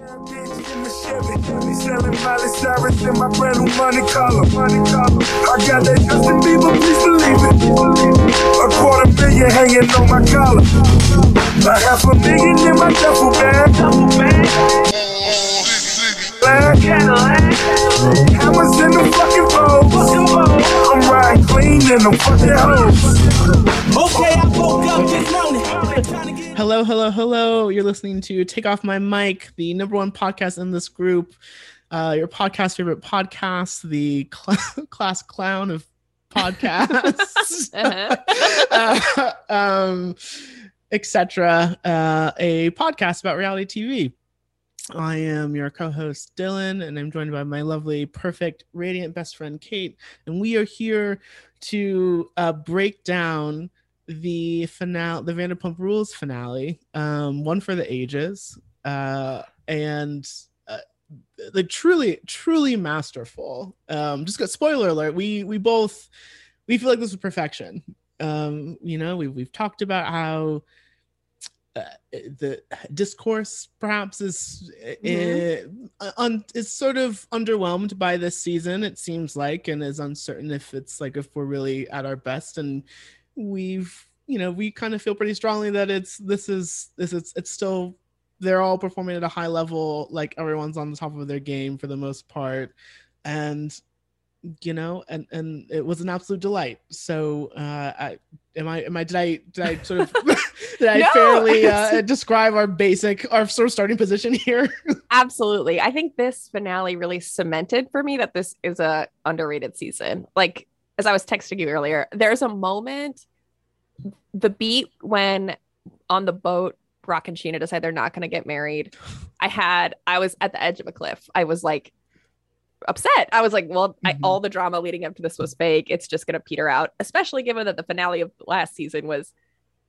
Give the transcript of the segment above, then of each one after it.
in the in my brand new money. Money. I got that Justin Bieber, please believe it. A quarter million hanging on my collar. A half a million in my duffel bag. Cadillac. Hammers in the fucking bowl. I'm riding clean in them fucking hoes. Okay, I woke up just morning. Hello, hello, hello. You're listening to Take Off My Mic, the number one podcast in this group, uh, your podcast favorite podcast, the cl- class clown of podcasts, uh, um, etc. Uh, a podcast about reality TV. I am your co-host Dylan, and I'm joined by my lovely, perfect, radiant best friend Kate, and we are here to uh, break down the finale, the Vanderpump Rules finale, um, one for the ages, uh, and uh, the truly, truly masterful. Um, just got spoiler alert. We we both we feel like this was perfection. Um, you know, we we've talked about how. Uh, the discourse perhaps is mm-hmm. uh, un, is sort of underwhelmed by this season it seems like and is uncertain if it's like if we're really at our best and we've you know we kind of feel pretty strongly that it's this is this is it's still they're all performing at a high level like everyone's on the top of their game for the most part. And you know and and it was an absolute delight. So uh I, am i am i did i did i sort of did i no, fairly uh, describe our basic our sort of starting position here? Absolutely. I think this finale really cemented for me that this is a underrated season. Like as I was texting you earlier, there's a moment, the beat when on the boat, Brock and Scheana decide they're not going to get married. I had, I was at the edge of a cliff. I was like upset. I was like, well, mm-hmm. I, all the drama leading up to this was fake. It's just going to peter out, especially given that the finale of last season was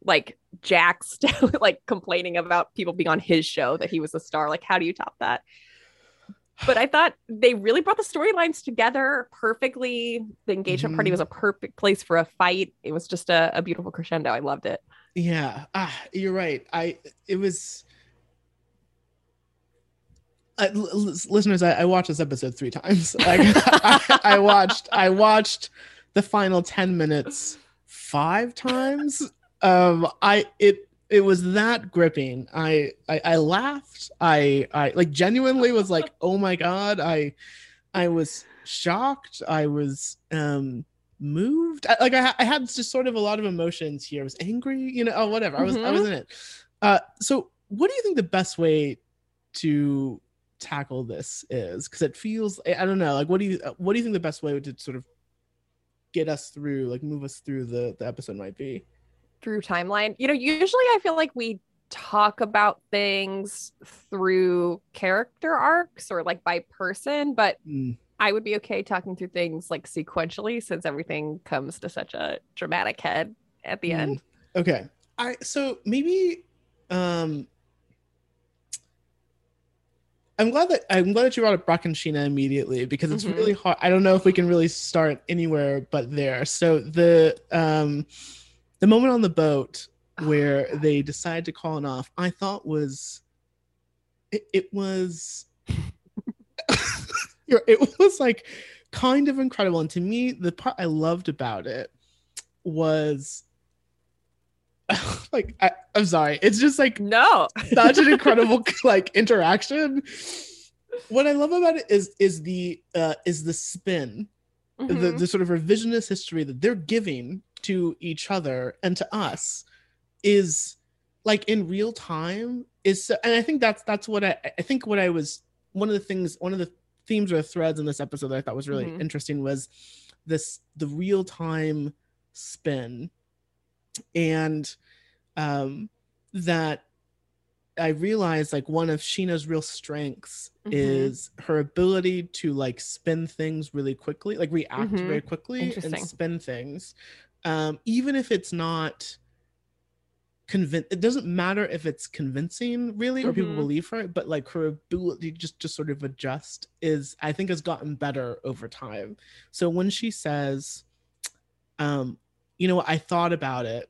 like Jax like complaining about people being on his show that he was a star. Like, how do you top that? But I thought they really brought the storylines together perfectly. The engagement mm-hmm. party was a perfect place for a fight. It was just a, a beautiful crescendo. I loved it. Yeah, ah, you're right. I it was. Uh, l- listeners, I, I, watched this episode three times. Like, I, I watched, I watched the final ten minutes five times. Um, I it it was that gripping. I, I I laughed. I I like genuinely was like, oh my god. I I was shocked. I was um moved. I, like I, I had just sort of a lot of emotions here. I was angry. You know. Oh whatever. I was mm-hmm. I was in it. Uh, so what do you think the best way to tackle this is? Because it feels I don't know. Like what do you what do you think the best way to sort of get us through, like move us through the the episode might be? Through timeline. You know, usually I feel like we talk about things through character arcs or like by person, but mm. I would be okay talking through things like sequentially since everything comes to such a dramatic head at the mm. end. Okay. I so maybe um I'm glad that I'm glad that you brought up Brock and Scheana immediately because it's mm-hmm. really hard. I don't know if we can really start anywhere but there. So the um the moment on the boat where they decide to call it off, I thought was it, it was it was like kind of incredible. And to me, the part I loved about it was like I, am sorry, it's just like no, such an incredible like interaction. What I love about it is is the uh is the spin, mm-hmm. the the sort of revisionist history that they're giving to each other and to us is like in real time is so, and i think that's that's what i i think what i was one of the things one of the themes or threads in this episode that i thought was really mm-hmm. interesting was this the real time spin and um that I realized like one of Scheana's real strengths mm-hmm. is her ability to like spin things really quickly, like react mm-hmm. very quickly and spin things um, even if it's not convince it doesn't matter if it's convincing really or mm-hmm. people believe her but like her ability just to sort of adjust is i think has gotten better over time. So when she says um you know i thought about it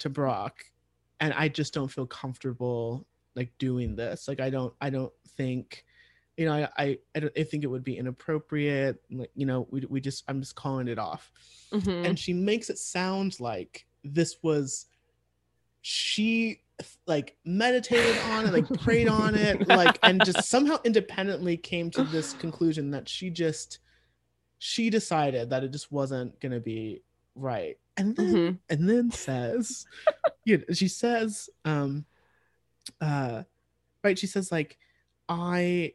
to brock and i just don't feel comfortable like doing this. Like i don't i don't think you know i i, I, don't, I think it would be inappropriate like you know we, we just i'm just calling it off Mhm. and she makes it sound like this was she like meditated on it like prayed on it like and just somehow independently came to this conclusion that she just she decided that it just wasn't gonna be right and then Mhm. and then says you know, she says um uh right she says like i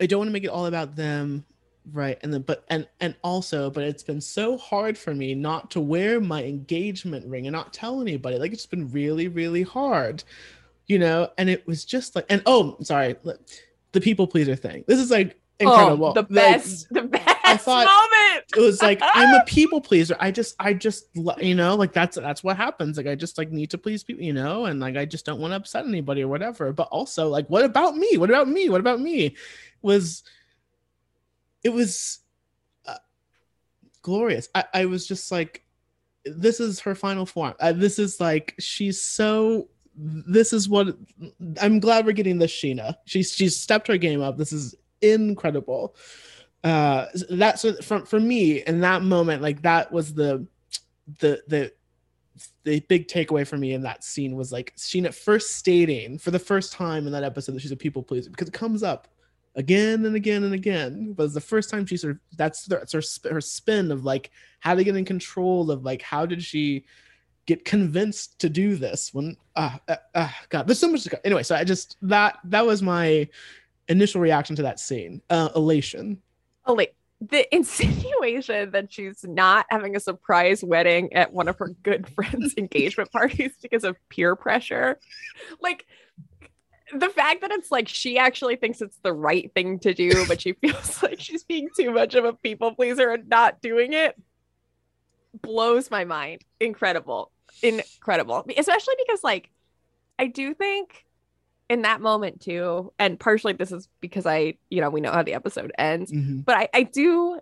i don't want to make it all about them right and then but and and also but it's been so hard for me not to wear my engagement ring and not tell anybody like it's been really really hard you know and it was just like and oh sorry the people pleaser thing. This is like oh, incredible. Oh, the Like, best, the best thought- moment. it was like i'm a people pleaser. I just i just you know like that's that's what happens. Like i just like need to please people you know and like i just don't want to upset anybody or whatever. But also like what about me? What about me? What about me was it was uh, glorious. I, I was just like this is her final form. Uh, this is like she's so this is what i'm glad we're getting this scheana. She's she's stepped her game up. This is incredible. Uh that's from for me in that moment like that was the the the the big takeaway for me in that scene was like Scheana first stating for the first time in that episode that she's a people pleaser because it comes up again and again and again. But it's the first time she sort of that's, the, that's her her spin of like how to get in control of like how did she get convinced to do this when uh, uh, uh God there's so much to go. Anyway, so I just that that was my initial reaction to that scene. Uh, elation. Oh wait, the insinuation that she's not having a surprise wedding at one of her good friends' engagement parties because of peer pressure, like the fact that it's like she actually thinks it's the right thing to do, but she feels like she's being too much of a people pleaser and not doing it blows my mind. Incredible, incredible, especially because like I do think in that moment too, and partially this is because I, you know, we know how the episode ends, Mhm. but I, I do,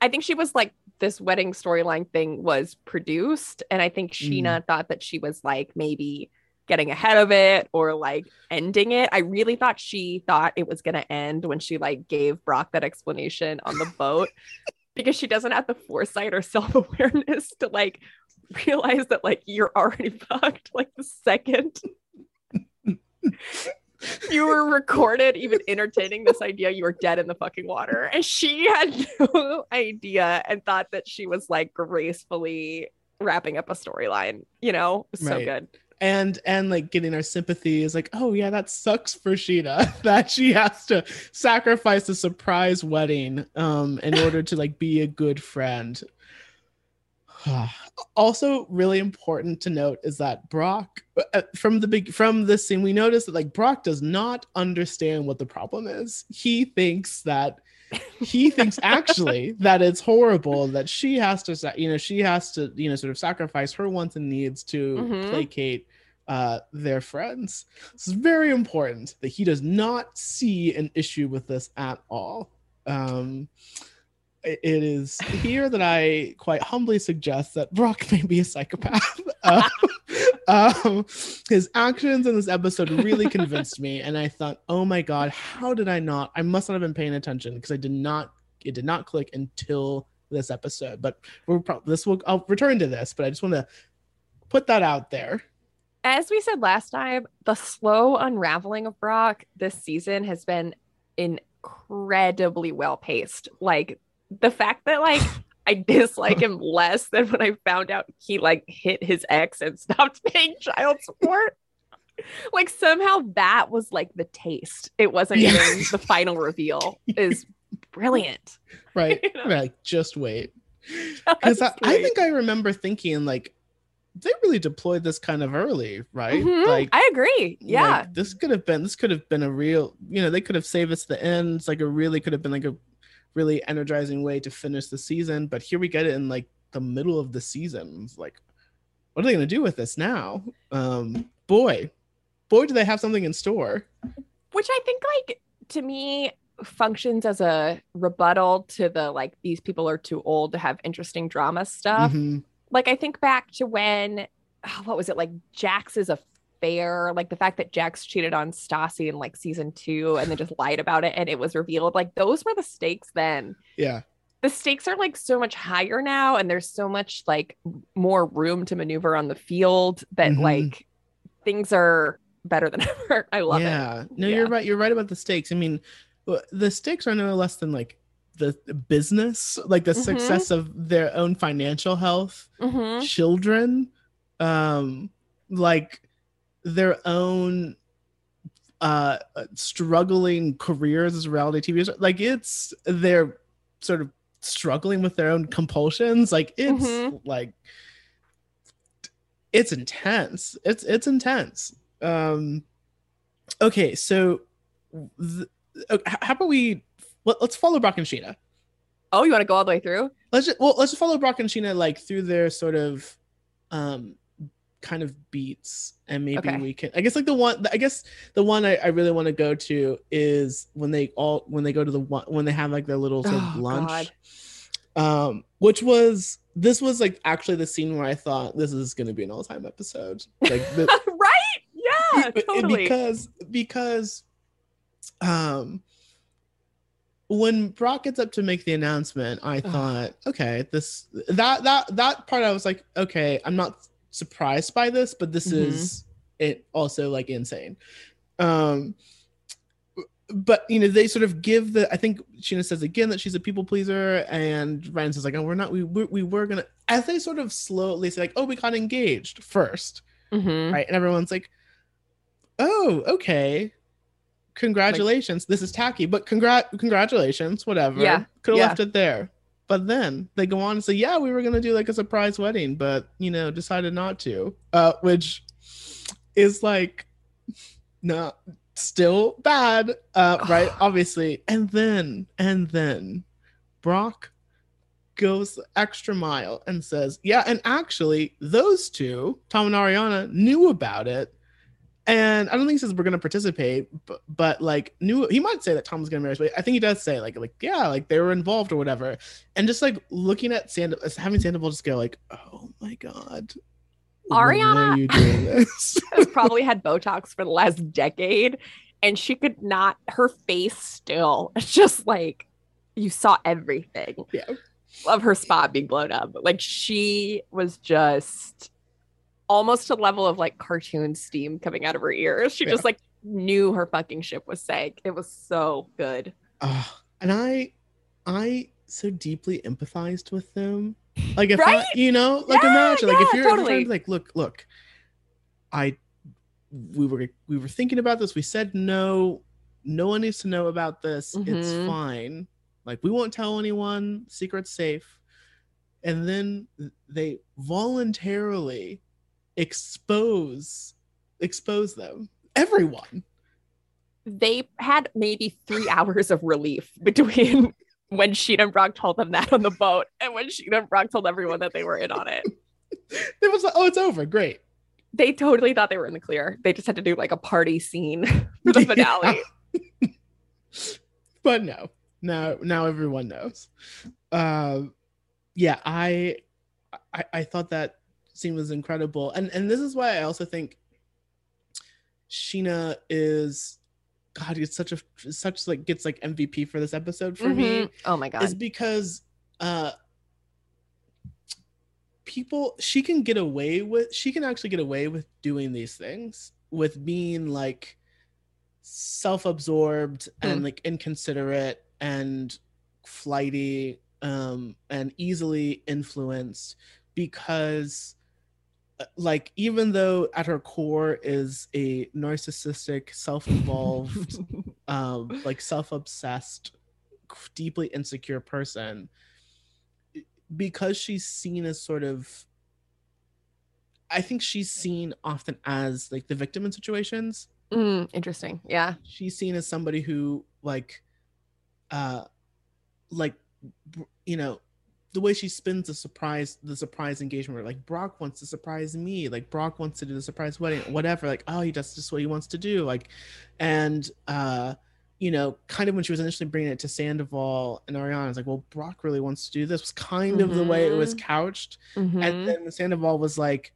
I think she was like this wedding storyline thing was produced, and I think Scheana thought that she was like maybe getting ahead of it or like ending it. I really thought she thought it was gonna end when she like gave Brock that explanation on the boat. Because she doesn't have the foresight or self awareness to like realize that like you're already fucked like the second you were recorded even entertaining this idea you were dead in the fucking water and she had no idea and thought that she was like gracefully wrapping up a storyline you know so Right. good and and like getting our sympathy is like oh yeah that sucks for scheana that she has to sacrifice a surprise wedding um in order to like be a good friend. Also really important to note is that brock uh, from the big from this scene we notice that like brock does not understand what the problem is. He thinks that he thinks actually that it's horrible that she has to you know she has to you know sort of sacrifice her wants and needs to Mhm. placate uh their friends is very important that he does not see an issue with this at all um it is here that I quite humbly suggest that Brock may be a psychopath. Um, um, his actions in this episode really convinced me, and I thought, "Oh my god, how did I not? I must not have been paying attention because I did not. It did not click until this episode. But we're probably this will. I'll return to this, but I just want to put that out there. as we said last time the slow unraveling of brock this season has been incredibly well paced like the fact that like I dislike him less than when I found out he like hit his ex and stopped paying child support. Like somehow that was like the taste. It wasn't Yeah. even the final reveal. Is brilliant. Right? You know? Like, just wait. Because I, I think I remember thinking like they really deployed this kind of early, right? Mhm, Like I agree. Yeah. like, this could have been this could have been a real you know they could have saved us the ends, like it really could have been like a really energizing way to finish the season but here we get it in like the middle of the season it's like what are they going to do with this now um boy boy do they have something in store which I think like to me functions as a rebuttal to the like these people are too old to have interesting drama stuff. Mhm. Like I think back to when oh, what was it like Jax is a fair. Like the fact that Jax cheated on Stassi in like season two and then just lied about it and it was revealed. Like those were the stakes then. Yeah. The stakes are like so much higher now, and there's so much like more room to maneuver on the field that Mhm. like things are better than ever. I love it. yeah. No, you're right. You're right about the stakes. I mean, the stakes are no less than like the business, like the Mhm. success of their own financial health, Mhm. children, um, like their own uh struggling careers as reality TV stars. Like it's they're sort of struggling with their own compulsions. Like it's Mhm. like it's intense. It's it's intense. Um okay, so th- how about we let, let's follow Brock and Scheana. Oh, you want to go all the way through? Let's just well, let's just follow Brock and Scheana like through their sort of um kind of beats and maybe Okay. we can I guess like the one I guess the one I, I really want to go to is when they all when they go to the one when they have like their little sort of Oh, lunch. God. Um which was this was like actually the scene where I thought this is gonna be an all-time episode. Like the, right? Yeah, totally. because because um when Brock gets up to make the announcement, I Ugh. thought, okay, this that that that part I was like, okay, I'm not surprised by this, but this Mhm. is it also like insane. Um but you know they sort of give the i think scheana says again that she's a people pleaser and ryan says like oh we're not we, we, we were gonna as they sort of slowly say like oh we got engaged first Mhm. right? And everyone's like, "Oh, okay, congratulations. this is tacky, but congrat congratulations, whatever. Yeah, could have yeah. left it there." But then they go on and say, "Yeah, we were gonna do like a surprise wedding, but you know, decided not to," uh, which is like, no, still bad, uh, right? Obviously, and then and then Brock goes the extra mile and says, Yeah, and actually, those two, Tom and Ariana, knew about it. And I don't think he says we're gonna participate, but, but like knew he might say that Tom was gonna marry us, but I think he does say like like yeah, like they were involved or whatever. And just like looking at Sand uh, having Sandoval just go like, oh my god, Ariana- are you doing this? has probably had Botox for the last decade, and she could not. Her face still, it's just like you saw everything. Yeah. of her spot being blown up. Like she was just almost a level of like cartoon steam coming out of her ears. She Yeah. just like knew her fucking ship was sank. It was so good. Ah, and I, I so deeply empathized with them. Like if Right? I, you know, like Yeah, imagine, like if yeah, you're, if you're totally. to, like, look, look, I, we were we were thinking about this. We said no, no one needs to know about this. It's Mhm. fine. Like we won't tell anyone. Secret's safe. And then they voluntarily expose expose them. Everyone. They had maybe three hours of relief between when Scheana and Brock told them that on the boat and when Scheana and Brock told everyone that they were in on it. It was like, oh, it's over. Great. They totally thought they were in the clear. They just had to do like a party scene for the finale. but no now now everyone knows um yeah I, I i thought that scene was incredible and and this is why i also think scheana is god it's such a such like gets like mvp for this episode for me Mhm. Oh my god. is because uh people she can get away with she can actually get away with doing these things with being like self-absorbed and Hmm. like inconsiderate and flighty um and easily influenced because like even though at her core is a narcissistic self-involved um like self-obsessed deeply insecure person because she's seen as sort of i think she's seen often as like the victim in situations Mm, interesting. Yeah. she's seen as somebody who like uh like you know the way she spins the surprise the surprise engagement where like brock wants to surprise me like brock wants to do the surprise wedding whatever like oh he does just what he wants to do like and uh you know kind of when she was initially bringing it to sandoval and ariana it's like well brock really wants to do this was kind of the way it was Mhm. couched Mhm. and then sandoval was like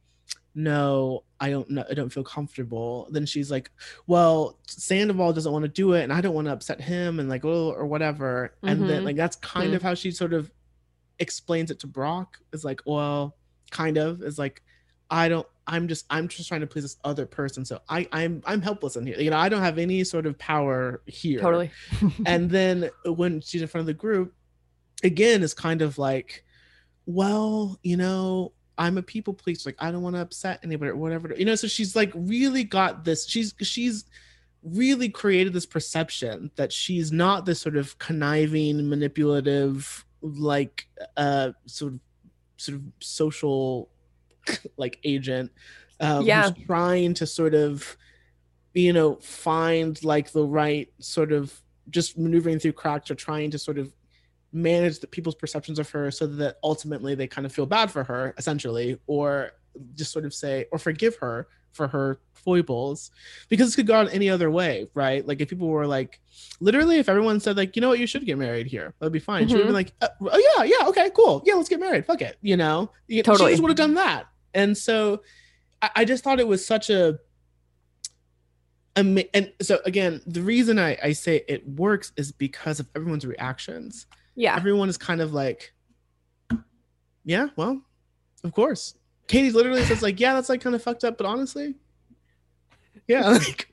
no, I don't know, I don't feel comfortable. Then she's like, well, Sandoval doesn't want to do it, and I don't want to upset him, and like, oh, or whatever. And then Mhm. like that's kind Mhm. of how she sort of explains it to Brock. Is like, well, kind of is like, I don't. I'm just. I'm just trying to please this other person. So I. I'm. I'm helpless in here. You know. I don't have any sort of power here Totally. and then when she's in front of the group again is kind of like well you know i'm a people pleaser like i don't want to upset anybody or whatever you know so she's like really got this she's she's really created this perception that she's not this sort of conniving manipulative like uh sort of sort of social like agent um, Yeah. who's trying to sort of you know find like the right sort of just maneuvering through cracks or trying to sort of manage the people's perceptions of her so that ultimately they kind of feel bad for her essentially or just sort of say or forgive her for her foibles because this could go on any other way right? Like if people were like literally if everyone said like you know what? You should get married here. That'd be fine. She would be like uh, oh yeah yeah okay cool. Yeah let's get married. Fuck it you know? You- Totally. she just would have done that. And so I, I just thought it was such a ama- and so again the reason I, I say it works is because of everyone's reactions. Yeah. everyone is kind of like yeah well of course katie literally says like yeah that's like kind of fucked up but honestly yeah like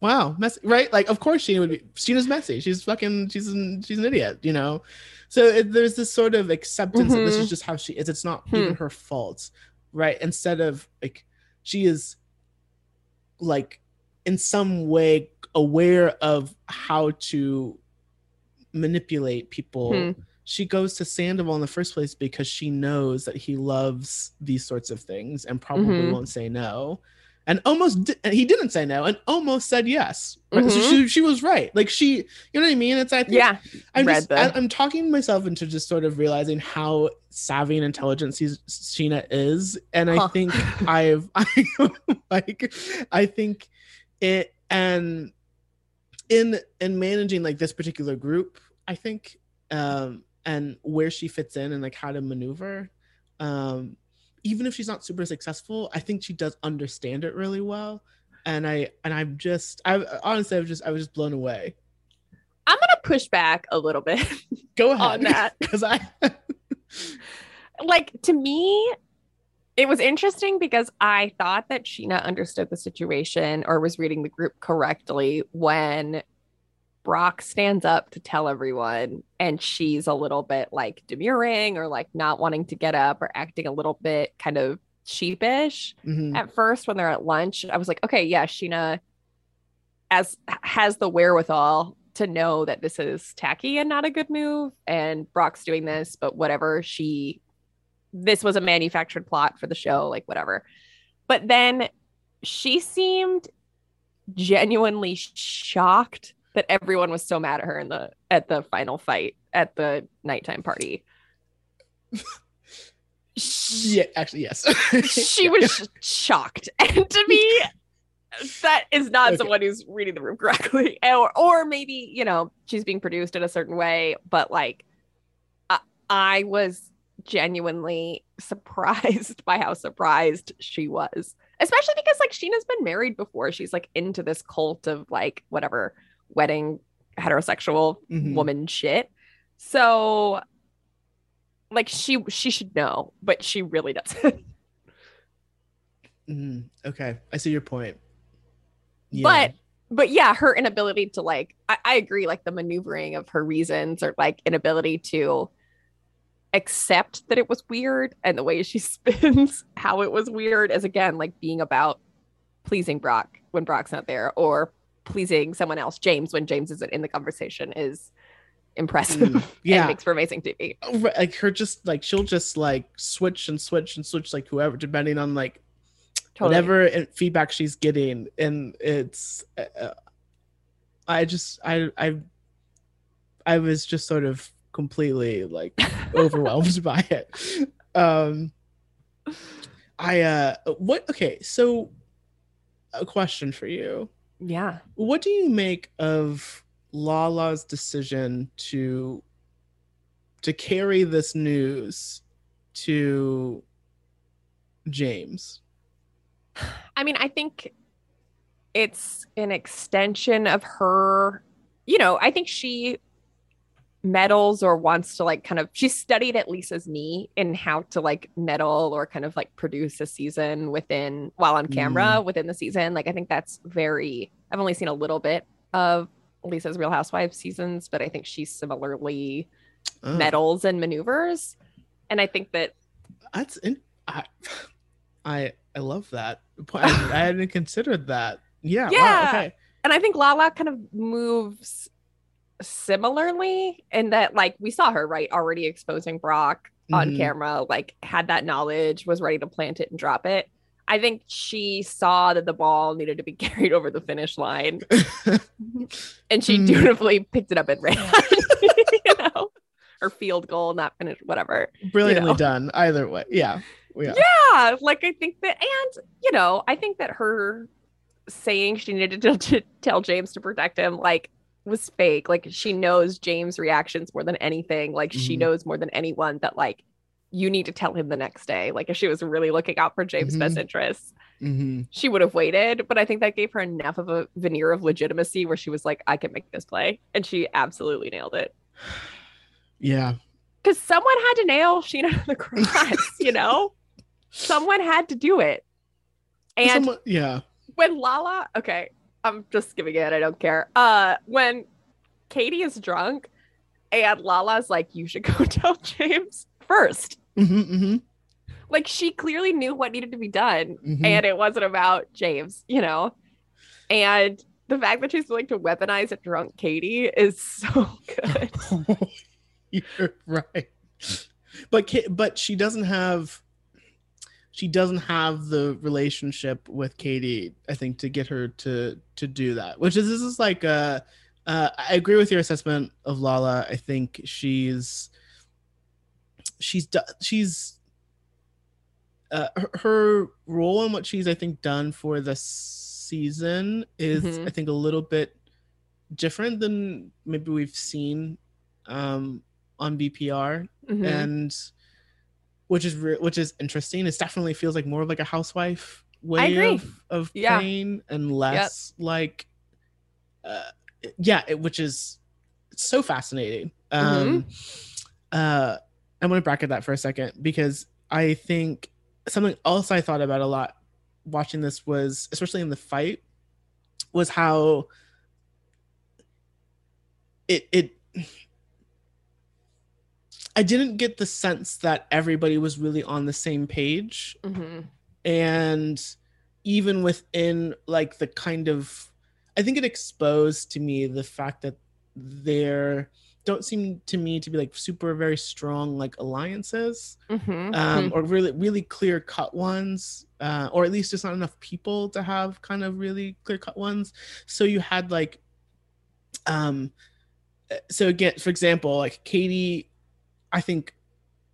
wow messy right like of course scheana would be scheana's messy she's fucking she's an, she's an idiot you know so it, there's this sort of acceptance that this is Mhm. just how she is it's not Hmm. even her fault right instead of like she is like in some way aware of how to manipulate people Hmm. She goes to sandoval in the first place because she knows that he loves these sorts of things and probably Mhm. won't say no and almost di- and he didn't say no and almost said yes right? so she, she was right like she you know what i mean it's i think Yeah. I'm just the- I, am talking myself into just sort of realizing how savvy and intelligent she's- Scheana is, and I think I've I like I think it and in in managing like this particular group, I think um and where she fits in and like how to maneuver, um even if she's not super successful, I think she does understand it really well. And I and I'm just I honestly I was just I was just blown away. I'm gonna push back a little bit Go ahead on that. because I like to me it was interesting because i thought that scheana understood the situation or was reading the group correctly when brock stands up to tell everyone and she's a little bit like demurring or like not wanting to get up or acting a little bit kind of sheepish Mhm. at first when they're at lunch i was like okay yeah scheana as has the wherewithal to know that this is tacky and not a good move and brock's doing this but whatever she this was a manufactured plot for the show like whatever but then she seemed genuinely shocked that everyone was so mad at her in the at the final fight at the nighttime party. Yeah, actually, yes. she was sh- shocked. And to me that is not Okay. someone who's reading the room correctly. Or or maybe you know she's being produced in a certain way but like I, I was genuinely surprised by how surprised she was. Especially because like scheana's been married before. She's like into this cult of like whatever wedding heterosexual Mhm. woman shit so like she she should know but she really doesn't Mhm. Okay, I see your point. But but yeah, her inability to like I, I agree, like the maneuvering of her reasons or like inability to accept that it was weird and the way she spins how it was weird is again like being about pleasing Brock when Brock's not there or pleasing someone else, James, when James isn't in the conversation is impressive Mm, yeah. and makes for amazing TV. Oh, like her just like she'll just like switch and switch and switch like whoever depending on like Totally. whatever feedback she's getting and it's uh, i just i i i was just sort of completely like overwhelmed by it um i uh what okay so a question for you Yeah. what do you make of lala's decision to to carry this news to james I mean, I think it's an extension of her. You know, I think she meddles or wants to like kind of she studied at Lisa's knee in how to like meddle or kind of like produce a season within while on camera mm. within the season. Like I think that's very I've only seen a little bit of Lisa's Real Housewives seasons, but I think she similarly Oh, meddles and maneuvers. And I think that That's in, I, I I love that. I, I hadn't considered that. Yeah. wow, Yeah. okay. and I think Lala kind of moves similarly in that like we saw her right already exposing Brock on Mhm. camera, like had that knowledge, was ready to plant it and drop it. I think she saw that the ball needed to be carried over the finish line and she Mm. dutifully picked it up and ran. you know, her field goal, not finished, whatever. Brilliantly know. done. Either way. Yeah. Yeah. Yeah, like I think that, and you know, I think that her saying she needed to, to tell James to protect him, like, was fake. Like she knows James' reactions more than anything. Like she Mhm. knows more than anyone that like you need to tell him the next day. Like if she was really looking out for James' best Mhm. interests, hmm she would have waited. But I think that gave her enough of a veneer of legitimacy where she was like, I can make this play, and she absolutely nailed it. Yeah. Because someone had to nail Scheana to the cross, you know? Someone had to do it. And Someone- yeah. when Lala, okay, I'm just giving it, I don't care. Uh when Katie is drunk and Lala's like, you should go tell James first. hmm hmm Like she clearly knew what needed to be done. hmm And it wasn't about James, you know? And the fact that she's willing to weaponize a drunk Katie is so good. You're right. But but she doesn't have she doesn't have the relationship with Katie, I think, to get her to to do that. Which is this is like uh uh I agree with your assessment of Lala. I think she's she's she's uh, her, her role and what she's I think done for the season is Mhm. I think a little bit different than maybe we've seen um on VPR Mhm. and which is re- which is interesting. It definitely feels like more of like a housewife way of, of Yeah. playing and less like uh yeah, it, which is so fascinating. Um Mm-hmm. uh I want to bracket that for a second because I think something else I thought about a lot watching this was especially in the fight was how it it I didn't get the sense that everybody was really on the same page Mhm. and even within like the kind of i think it exposed to me the fact that there don't seem to me to be like super very strong like alliances Mhm. um or really really clear cut ones uh or at least just not enough people to have kind of really clear cut ones so you had like um uh, so again for example like katie i think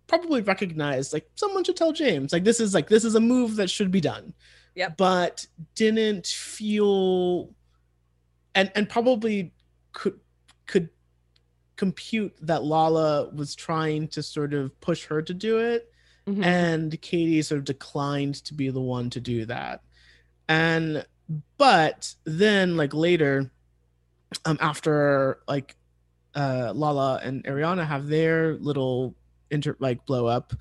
probably recognized like someone should tell james like this is like this is a move that should be done Yeah. but didn't feel and and probably could could compute that lala was trying to sort of push her to do it Mhm. and Katie sort of declined to be the one to do that. And but then like later, um, after like uh Lala and Ariana have their little inter like blow up,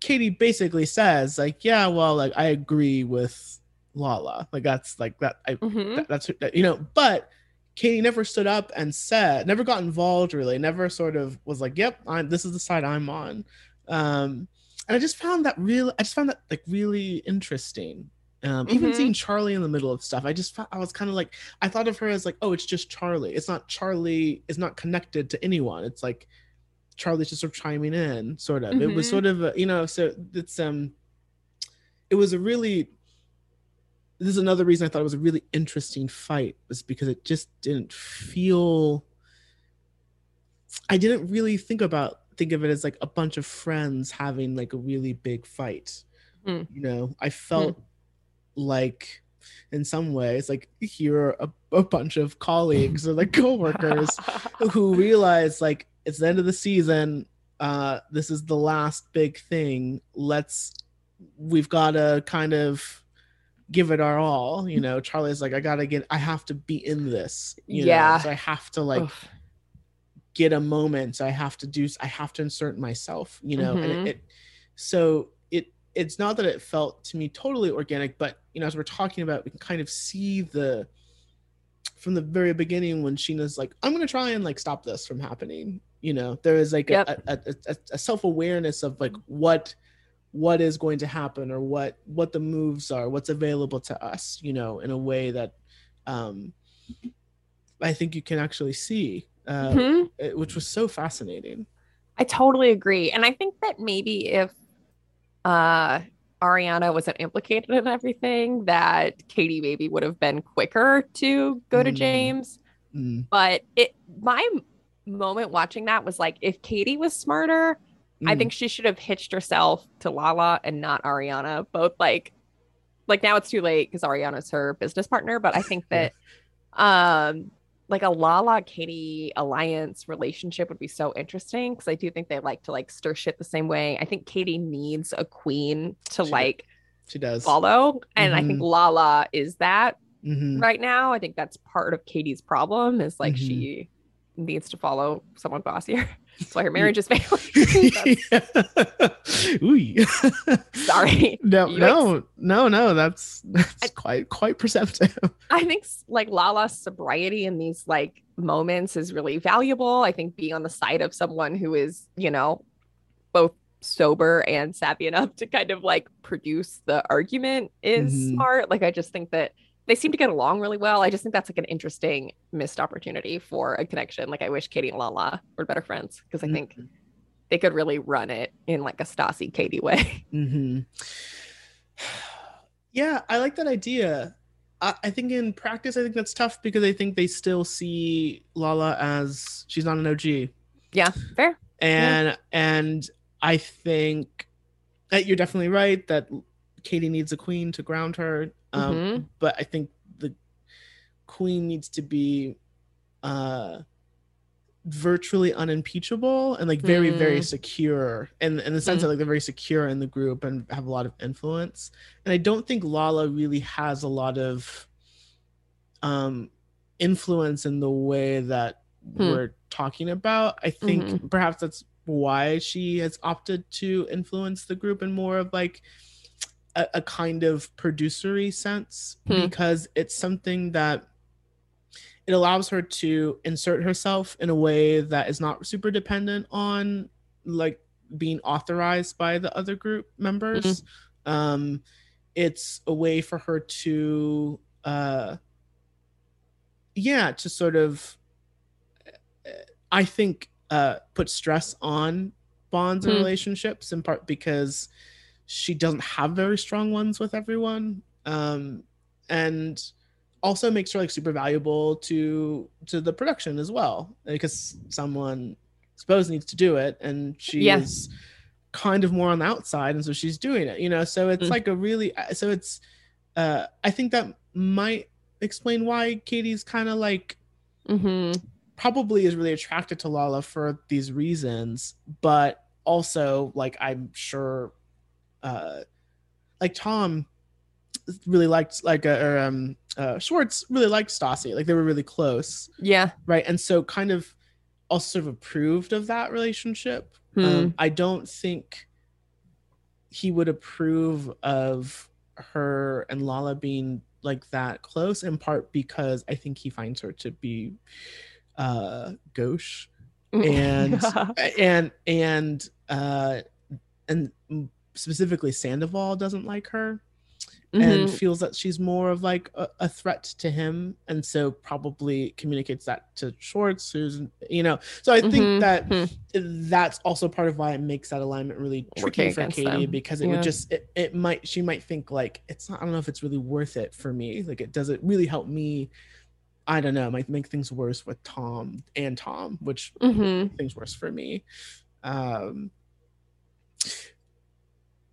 Katie basically says like, yeah, well, like I agree with Lala, like that's like that I Mhm. that, that's that, you know but katie never stood up and said never got involved really. Never sort of was like yep I'm, this is the side i'm on. Um and i just found that real i just found that like really interesting um even Mhm. seeing charlie in the middle of stuff i just felt i was kind of like i thought of her as like oh it's just charlie it's not charlie is not connected to anyone it's like charlie's just sort of chiming in sort of it was Mhm. sort of a, you know so it's um it was a really this is another reason I thought it was a really interesting fight was because it just didn't feel I didn't really think about think of it as like a bunch of friends having like a really big fight. Hmm. You know, I felt like in some ways like here are a, a bunch of colleagues or like coworkers who realize like it's the end of the season uh this is the last big thing let's we've got to kind of give it our all. You know, Charlie's like, I gotta get, I have to be in this. You Yeah. Know? So I have to like Oof. get a moment. So I have to do, I have to insert myself. You know, and Mhm. it, it, so it's not that it felt to me totally organic, but you know, as we're talking about, we can kind of see the from the very beginning when Scheana's like, I'm gonna try and like stop this from happening. You know, there is like Yep. a, a, a, a, a self-awareness of like what what is going to happen or what what the moves are, what's available to us, you know, in a way that um I think you can actually see. Uh, Mhm. it- which was so fascinating. I totally agree. And I think that maybe if uh Ariana wasn't implicated in everything, that Katie maybe would have been quicker to go to Mm. James. Mm, But it my moment watching that was like if Katie was smarter, I mm, think she should have hitched herself to Lala and not Ariana. Both like like now it's too late because Ariana's her business partner, but I think that um like a Lala Katie alliance relationship would be so interesting because I do think they like to like stir shit the same way. I think Katie needs a queen to She- like she does. follow, and I think Mhm. Lala is that Mhm. right now. I think that's part of Katie's problem is like Mhm. she needs to follow someone bossier. That's why her marriage is failing. Sorry. No, Yikes. no, no, no. That's that's I- quite quite perceptive. I think like Lala's sobriety in these like moments is really valuable. I think being on the side of someone who is, you know, both sober and savvy enough to kind of like produce the argument is Mhm. smart. Like I just think that they seem to get along really well. I just think that's like an interesting missed opportunity for a connection. Like I wish Katie and Lala were better friends because I think they could really run it in like a Stassi Katie way. hmm Yeah, I like that idea. I, I think in practice, I think that's tough because I think they still see Lala as she's not an OG, yeah, fair. and and I think that you're definitely right that Katie needs a queen to ground her. Um, Mhm. But I think the queen needs to be uh virtually unimpeachable and like very very Mm. secure and in the sense that like they're very secure in the group and have a lot of influence and i don't think lala really has a lot of um influence in the way that Hmm. we're talking about i think perhaps that's why she has opted to influence the group in more of like a, a kind of producery sense Hmm. because it's something that it allows her to insert herself in a way that is not super dependent on like being authorized by the other group members um it's a way for her to uh yeah to sort of i think uh put stress on bonds and Hmm. relationships in part because she doesn't have very strong ones with everyone um and also makes her like super valuable to to the production as well because someone suppose needs to do it and she Yeah. is kind of more on the outside and so she's doing it you know so it's Mm. like a really uh, so it's uh i think that might explain why katie's kind of like mm-hmm. probably is really attracted to Lala for these reasons, but also like I'm sure uh like Tom really liked like uh, or um uh Schwartz really liked Stassi. Like they were really close, Yeah. right? And so kind of also sort of approved of that relationship. Hmm. Um I don't think he would approve of her and Lala being like that close in part because I think he finds her to be uh gauche and and and uh and specifically Sandoval doesn't like her and Mhm. feels that she's more of like a, a threat to him and so probably communicates that to Schwartz who's you know so I think Mhm. that Hmm. that's also part of why it makes that alignment really tricky Working for Katie them. because it Yeah. would just it, it might she might think like it's not I don't know if it's really worth it for me like it does it really help me I don't know it might make things worse with Tom and Tom which Mhm. things worse for me um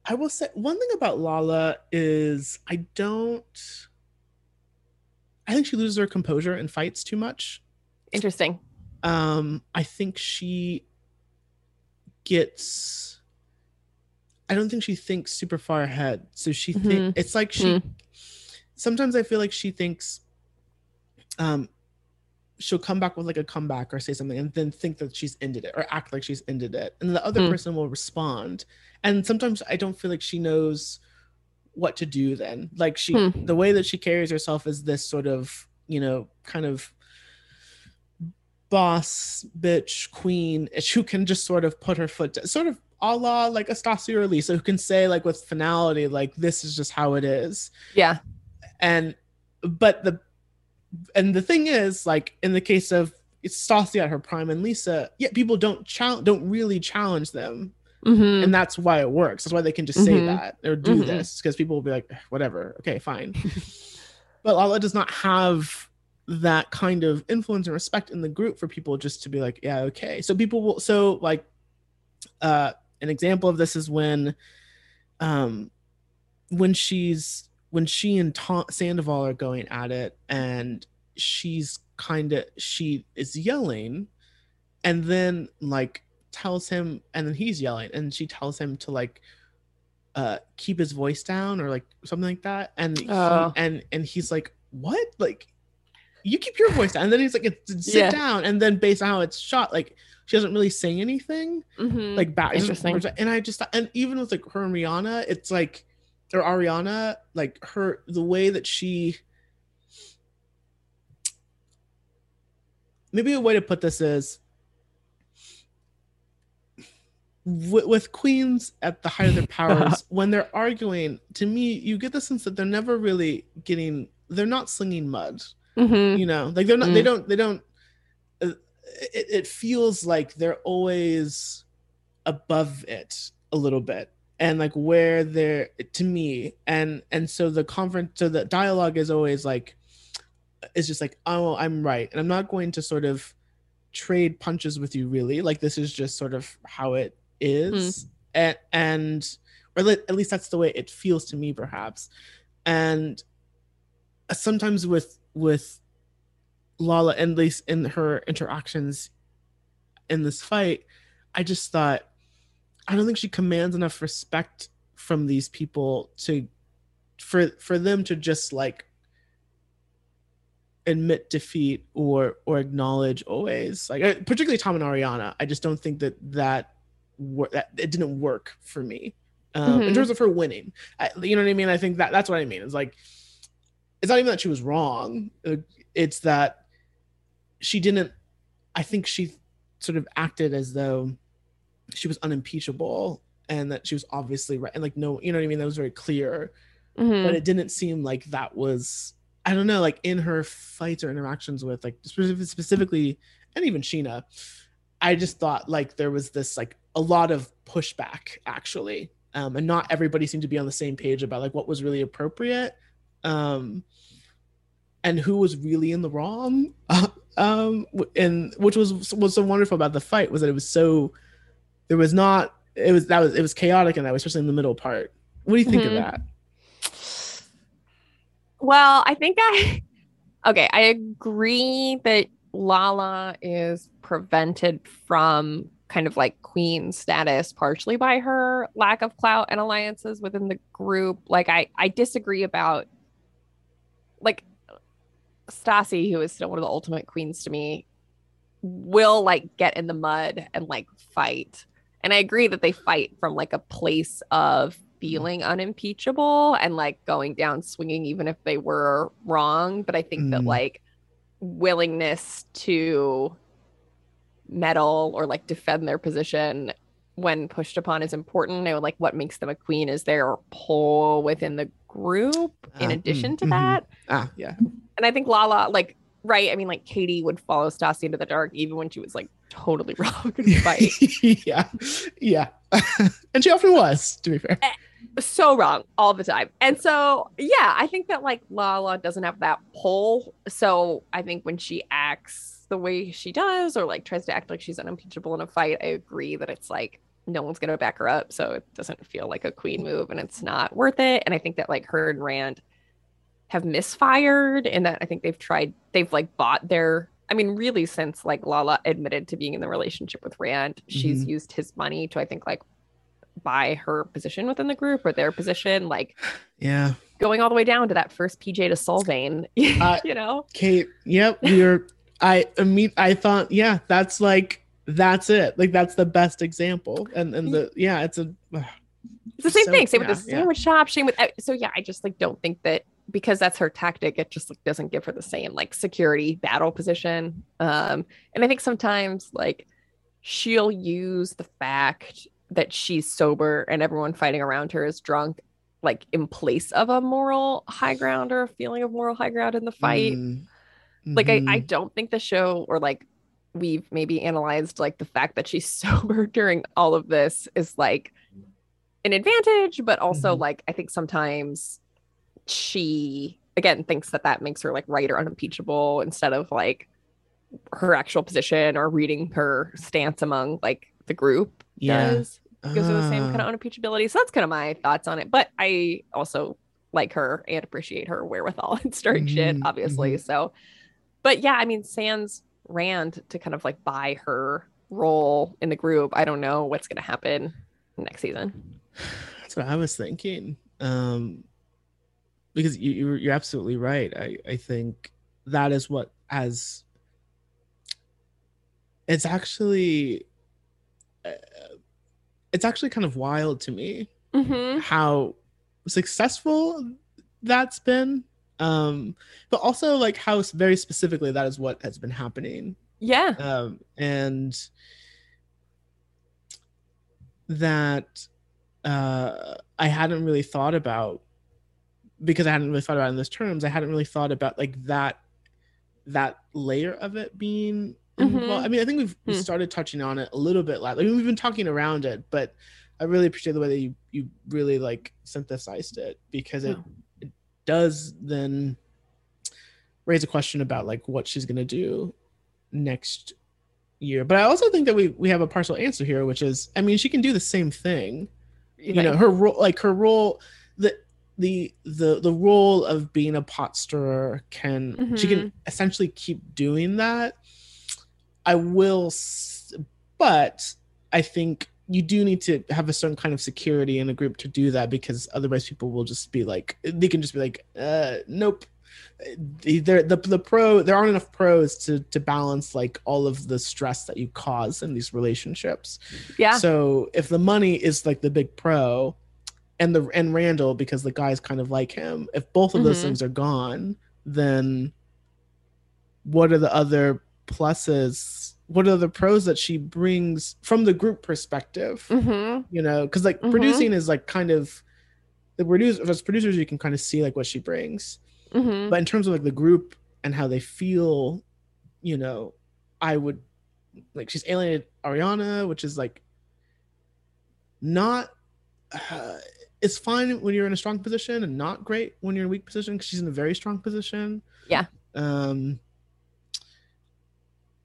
I will say one thing about Lala is I don't I think she loses her composure in fights too much Interesting. um i think she gets I don't think she thinks super far ahead. So she Mhm. think it's like she Mm. sometimes I feel like she thinks um she'll come back with like a comeback or say something and then think that she's ended it or act like she's ended it. And the other Hmm. person will respond. And sometimes I don't feel like she knows what to do then. Like she Hmm. the way that she carries herself is this sort of, you know, kind of boss bitch queen who can just sort of put her foot down, sort of a la like Astasia or Lisa who can say like with finality like this is just how it is Yeah. and but the and the thing is like in the case of Stassi at her prime and Lisa yeah people don't challenge don't really challenge them Mhm. and that's why it works that's why they can just say Mhm. that or do Mhm. this because people will be like whatever okay fine but Lala does not have that kind of influence and respect in the group for people just to be like yeah okay so people will so like uh an example of this is when um when she's when she and Tom Sandoval are going at it and she's kind of she is yelling and then like tells him and then he's yelling and she tells him to like uh keep his voice down or like something like that and he, Oh. and and he's like what like you keep your voice down and then he's like sit Yeah. down and then based on how it's shot like she doesn't really say anything Mhm. like back Interesting. and i just and even with like her and rihanna it's like or ariana like her the way that she maybe a way to put this is with, with queens at the height of their powers when they're arguing to me you get the sense that they're never really getting they're not slinging mud Mhm. you know like they're not they Mm. don't they don't uh, it, it feels like they're always above it a little bit and like where they're to me and and so the conference so the dialogue is always like it's just like oh i'm right and i'm not going to sort of trade punches with you really like this is just sort of how it is hmm. and and or at least that's the way it feels to me perhaps and sometimes with with lala and at least in her interactions in this fight i just thought i don't think she commands enough respect from these people to for for them to just like admit defeat or or acknowledge always. Like particularly tom and ariana i just don't think that that wor- that it didn't work for me um, in Mhm. terms of her winning. I, you know what i mean? I think that that's what i mean. It's like it's not even that she was wrong. It's that she didn't i think she sort of acted as though she was unimpeachable and that she was obviously right and like no you know what i mean that was very clear Mhm. but it didn't seem like that was I don't know, like in her fights or interactions with like specifically and even Scheana, I just thought like there was this like a lot of pushback actually. Um, and not everybody seemed to be on the same page about like what was really appropriate. Um and who was really in the wrong. um and which was was so wonderful about the fight was that it was so there was not it was that was it was chaotic and that was especially in the middle part. What do you think of Mhm. that? Well, I think I okay, I agree that Lala is prevented from kind of like queen status partially by her lack of clout and alliances within the group. Like I I disagree about like Stassi, who is still one of the ultimate queens to me, will like get in the mud and like fight. And I agree that they fight from like a place of feeling unimpeachable and like going down swinging, even if they were wrong. But I think that Mm. like willingness to meddle or like defend their position when pushed upon is important. And like what makes them a queen is their pull within the group in Ah, addition mm, to mhm. that. Ah, yeah. And I think Lala, like, right. I mean, like Katie would follow Stassi into the dark even when she was like totally wrong in the fight. yeah. Yeah. and she often was, to be fair. Eh, so wrong all the time. And so, yeah, I think that like Lala doesn't have that pull. So I think when she acts the way she does or like tries to act like she's unimpeachable in a fight, I agree that it's like no one's going to back her up. So it doesn't feel like a queen move and it's not worth it. And I think that like her and Rand have misfired and that I think they've tried, they've like bought their. I mean, really, since like Lala admitted to being in the relationship with Rand, she's used his money to, I think, like buy her position within the group or their position, like Yeah. going all the way down to that first PJ to Solvang, Uh, you know? Kate, yep, we're I imme- I thought, yeah, that's like that's it. Like that's the best example. And and the yeah, it's a It's the same So- thing. Same with yeah, the yeah. sandwich shop. Same with uh, so yeah. I just like don't think that because that's her tactic. It just like doesn't give her the same like security battle position. Um, and I think sometimes like she'll use the fact that she's sober and everyone fighting around her is drunk, like in place of a moral high ground or a feeling of moral high ground in the fight. Mm, Like I, I mhm. don't think the show or like we've maybe analyzed like the fact that she's sober during all of this is like an advantage, but also Mhm. like I think sometimes she again thinks that that makes her like right or unimpeachable instead of like her actual position or reading her stance among like the group yeah. does gives her the same kind Ah. of unimpeachability. So that's kind of my thoughts on it. But I also like her and appreciate her wherewithal and stirring shit, Mhm, obviously. So, but yeah, I mean, Sans Rand to kind of like buy her role in the group. I don't know what's going to happen next season. That's what I was thinking. Um, because you, you're you're absolutely right. I I think that is what has. It's actually, uh, it's actually kind of wild to me Mm-hmm. how successful that's been, um, but also like how very specifically that is what has been happening Yeah. um, and that uh, I hadn't really thought about because I hadn't really thought about it in those terms. I hadn't really thought about like that that layer of it being. Mhm. Well, I mean, I think we've we Hmm. started touching on it a little bit. Like, I mean, we've been talking around it, but I really appreciate the way that you you really like synthesized it because it, Oh. it does then raise a question about like what she's gonna do next year. But I also think that we we have a partial answer here, which is I mean she can do the same thing. You, know, her role like her role the the the role of being a pot stirrer can she can essentially keep doing that. I will but I think you do need to have a certain kind of security in a group to do that because otherwise people will just be like they can just be like uh nope there the, the pro there aren't enough pros to to balance like all of the stress that you cause in these relationships yeah. so if the money is like the big pro and the and randall because the guy's kind of like him if both of those Mhm. things are gone then what are the other pluses what are the pros that she brings from the group perspective mm-hmm. you know because like Mhm. producing is like kind of the producers as producers you can kind of see like what she brings Mm-hmm. but in terms of like the group and how they feel you know i would like she's alienated ariana which is like not uh, it's fine when you're in a strong position and not great when you're in a weak position because she's in a very strong position Yeah. um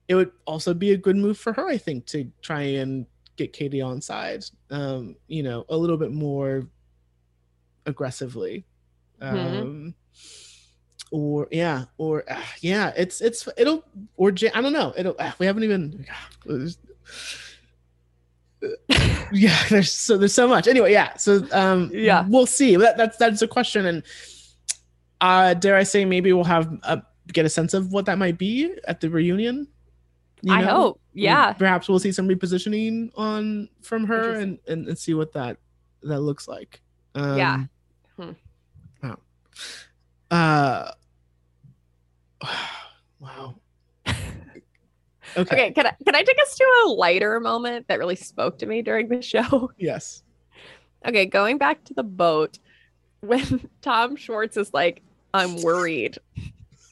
it would also be a good move for her i think to try and get katie on side um you know a little bit more aggressively Mhm. um or yeah or uh, yeah it's it's it'll or J- i don't know it'll uh, we haven't even yeah there's so there's so much anyway yeah so um Yeah. we'll see that, that's that's a question and uh dare i say maybe we'll have a, get a sense of what that might be at the reunion you I know? hope. Yeah. perhaps we'll see some repositioning on from her and, and and see what that that looks like um Yeah. Hmm. wow uh wow okay, Okay, can I can I take us to a lighter moment that really spoke to me during the show? yes Okay, going back to the boat, when Tom Schwartz is like, I'm worried.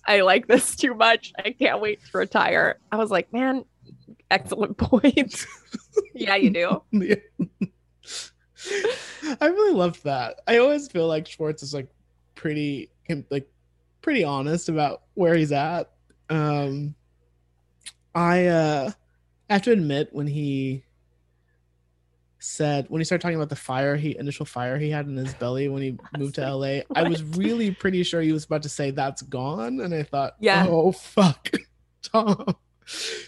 I like this too much. I can't wait to retire. I was like, man, excellent point. yeah, you do. Yeah. I really loved that. I always feel like Schwartz is like pretty like pretty honest about where he's at. Um I uh I have to admit when he said when he started talking about the fire he initial fire he had in his belly when he moved to LA, I was really pretty sure he was about to say that's gone and I thought, Yeah. oh fuck, Tom.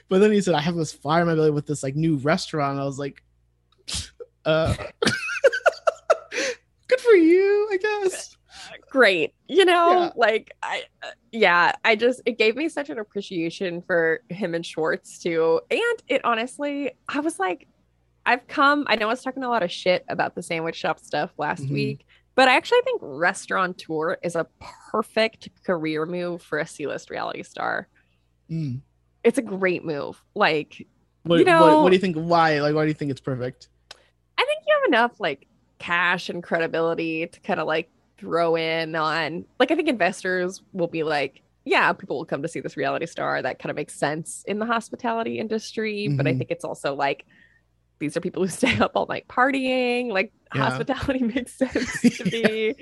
But then he said I have this fire in my belly with this like new restaurant. I was like, uh good for you, I guess. Great you know Yeah. like i uh, yeah i just it gave me such an appreciation for him and schwartz too and it honestly i was like i've come i know i was talking a lot of shit about the sandwich shop stuff last Mhm. week but i actually think restaurateur is a perfect career move for a c-list reality star Mm. it's a great move like What, You what, know- what do you think? Why? Like, why do you think it's perfect? I think you have enough like cash and credibility to kind of like throw in on like I think investors will be like, yeah, people will come to see this reality star. That kind of makes sense in the hospitality industry. But I Mhm. think it's also like these are people who stay up all night partying. Like Yeah. hospitality makes sense to me.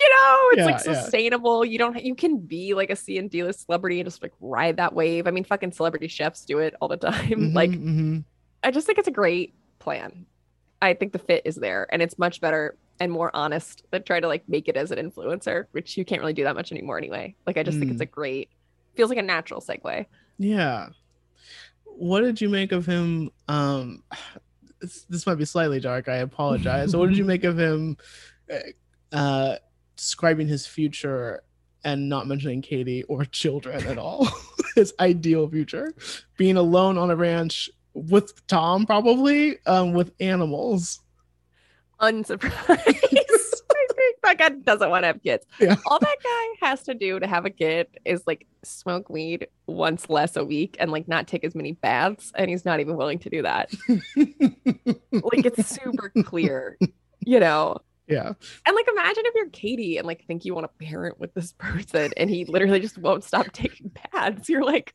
You know, it's like Yeah, yeah. sustainable. You don't you can be like a C and D list celebrity and just like ride that wave. I mean, fucking celebrity chefs do it all the time. Mhm, Like mhm. I just think it's a great plan. I think the fit is there and it's much better and more honest than try to like make it as an influencer, which you can't really do that much anymore anyway. Like I just think it's Mm. a great feels like a natural segue. yeah. What did you make of him? Um, this, this might be slightly dark. I apologize. what did you make of him? uh, Uh, describing his future and not mentioning Katie or children at all. his ideal future, being alone on a ranch with Tom, probably um, with animals. Unsurprised. I think that guy doesn't want to have kids. Yeah. All that guy has to do to have a kid is like smoke weed once less a week and like not take as many baths. And he's not even willing to do that. Like it's super clear, you know. yeah. And like, imagine if you're Katie and like think you want to parent with this person, and he literally just won't stop taking baths. You're like,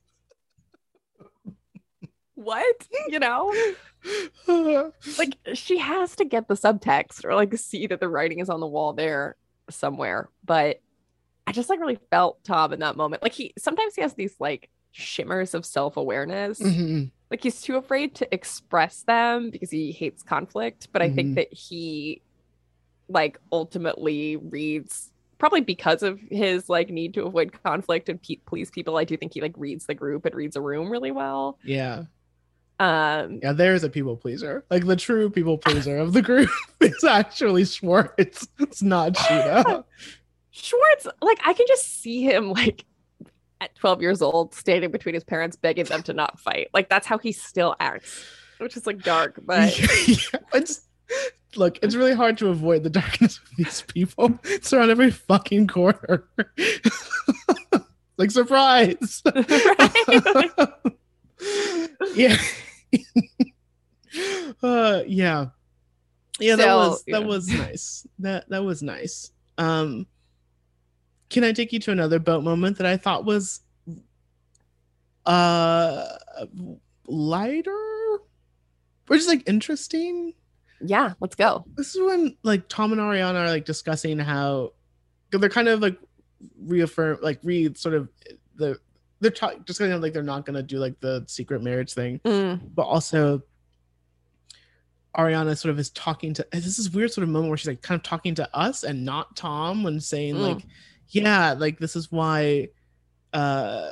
what? You know, like she has to get the subtext or like see that the writing is on the wall there somewhere. But I just like really felt Tom in that moment. Like he sometimes he has these like shimmers of self awareness. Mhm. Like he's too afraid to express them because he hates conflict. But I Mhm. think that he like ultimately reads probably because of his like need to avoid conflict and pe- please people. I do think he like reads the group and reads a room really well. Yeah. Um, Yeah, there's a people pleaser. Like the true people pleaser of the group is actually Schwartz. It's not Scheana. Schwartz, like I can just see him like at 12 years old standing between his parents begging them to not fight. Like that's how he still acts, which is like dark, but yeah, it's look, it's really hard to avoid the darkness of these people. It's around every fucking corner. like surprise. right? Yeah. uh yeah. Yeah, that So, was that yeah. was nice. That that was nice. Um can I take you to another boat moment that I thought was uh lighter? Or just like interesting? yeah, let's go. this is when like Tom and Ariana are like discussing how they're kind of like reaffirm like read sort of the they're talking just kind of like they're not gonna do like the secret marriage thing, Mm, but also Ariana sort of is talking to this is weird sort of moment where she's like kind of talking to us and not Tom when saying Mm. like yeah like this is why uh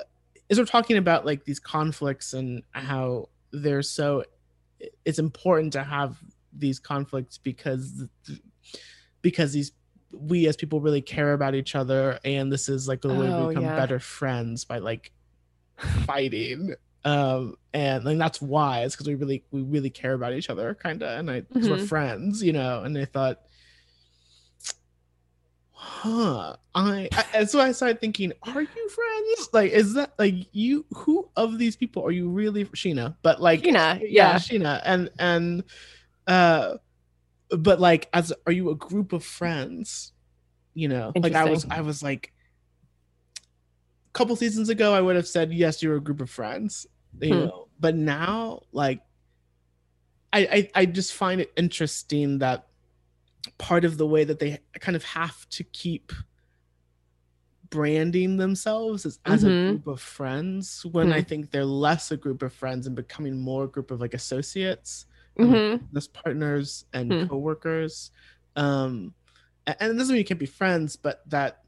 is we're talking about like these conflicts and how they're so it's important to have these conflicts because because these we as people really care about each other and this is like the way Oh, we become yeah. better friends by like fighting. Um and like that's why. It's because we really we really care about each other kind of and i because we're friends you know? And i thought huh I, I and so i started thinking are you friends? Like is that like you who of these people are you really scheana? But like Scheana, yeah yeah. scheana. And and uh but like as are you a group of friends? You know? Like i was i was like couple seasons ago i would have said yes you're a group of friends you Hmm. know but now like I, I i just find it interesting that part of the way that they kind of have to keep branding themselves as, as a Mhm. group of friends when i Hmm. think they're less a group of friends and becoming more a group of like associates Mhm. business partners and Hmm. coworkers um a- and it doesn't mean you can't be friends but that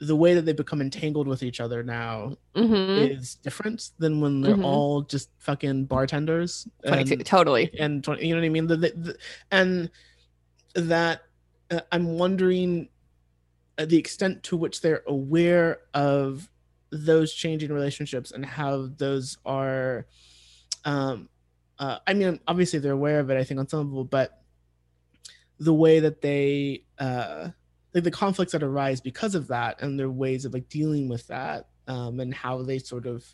the way that they become entangled with each other now Mhm. is different than when they're Mhm. all just fucking bartenders and, totally. and 20, you know what i mean the, the, the- and that uh, I'm wondering uh, the extent to which they're aware of those changing relationships and how those are um uh, i mean obviously they're aware of it i think on some level but the way that they uh like the conflicts that arise because of that and their ways of like dealing with that um and how they sort of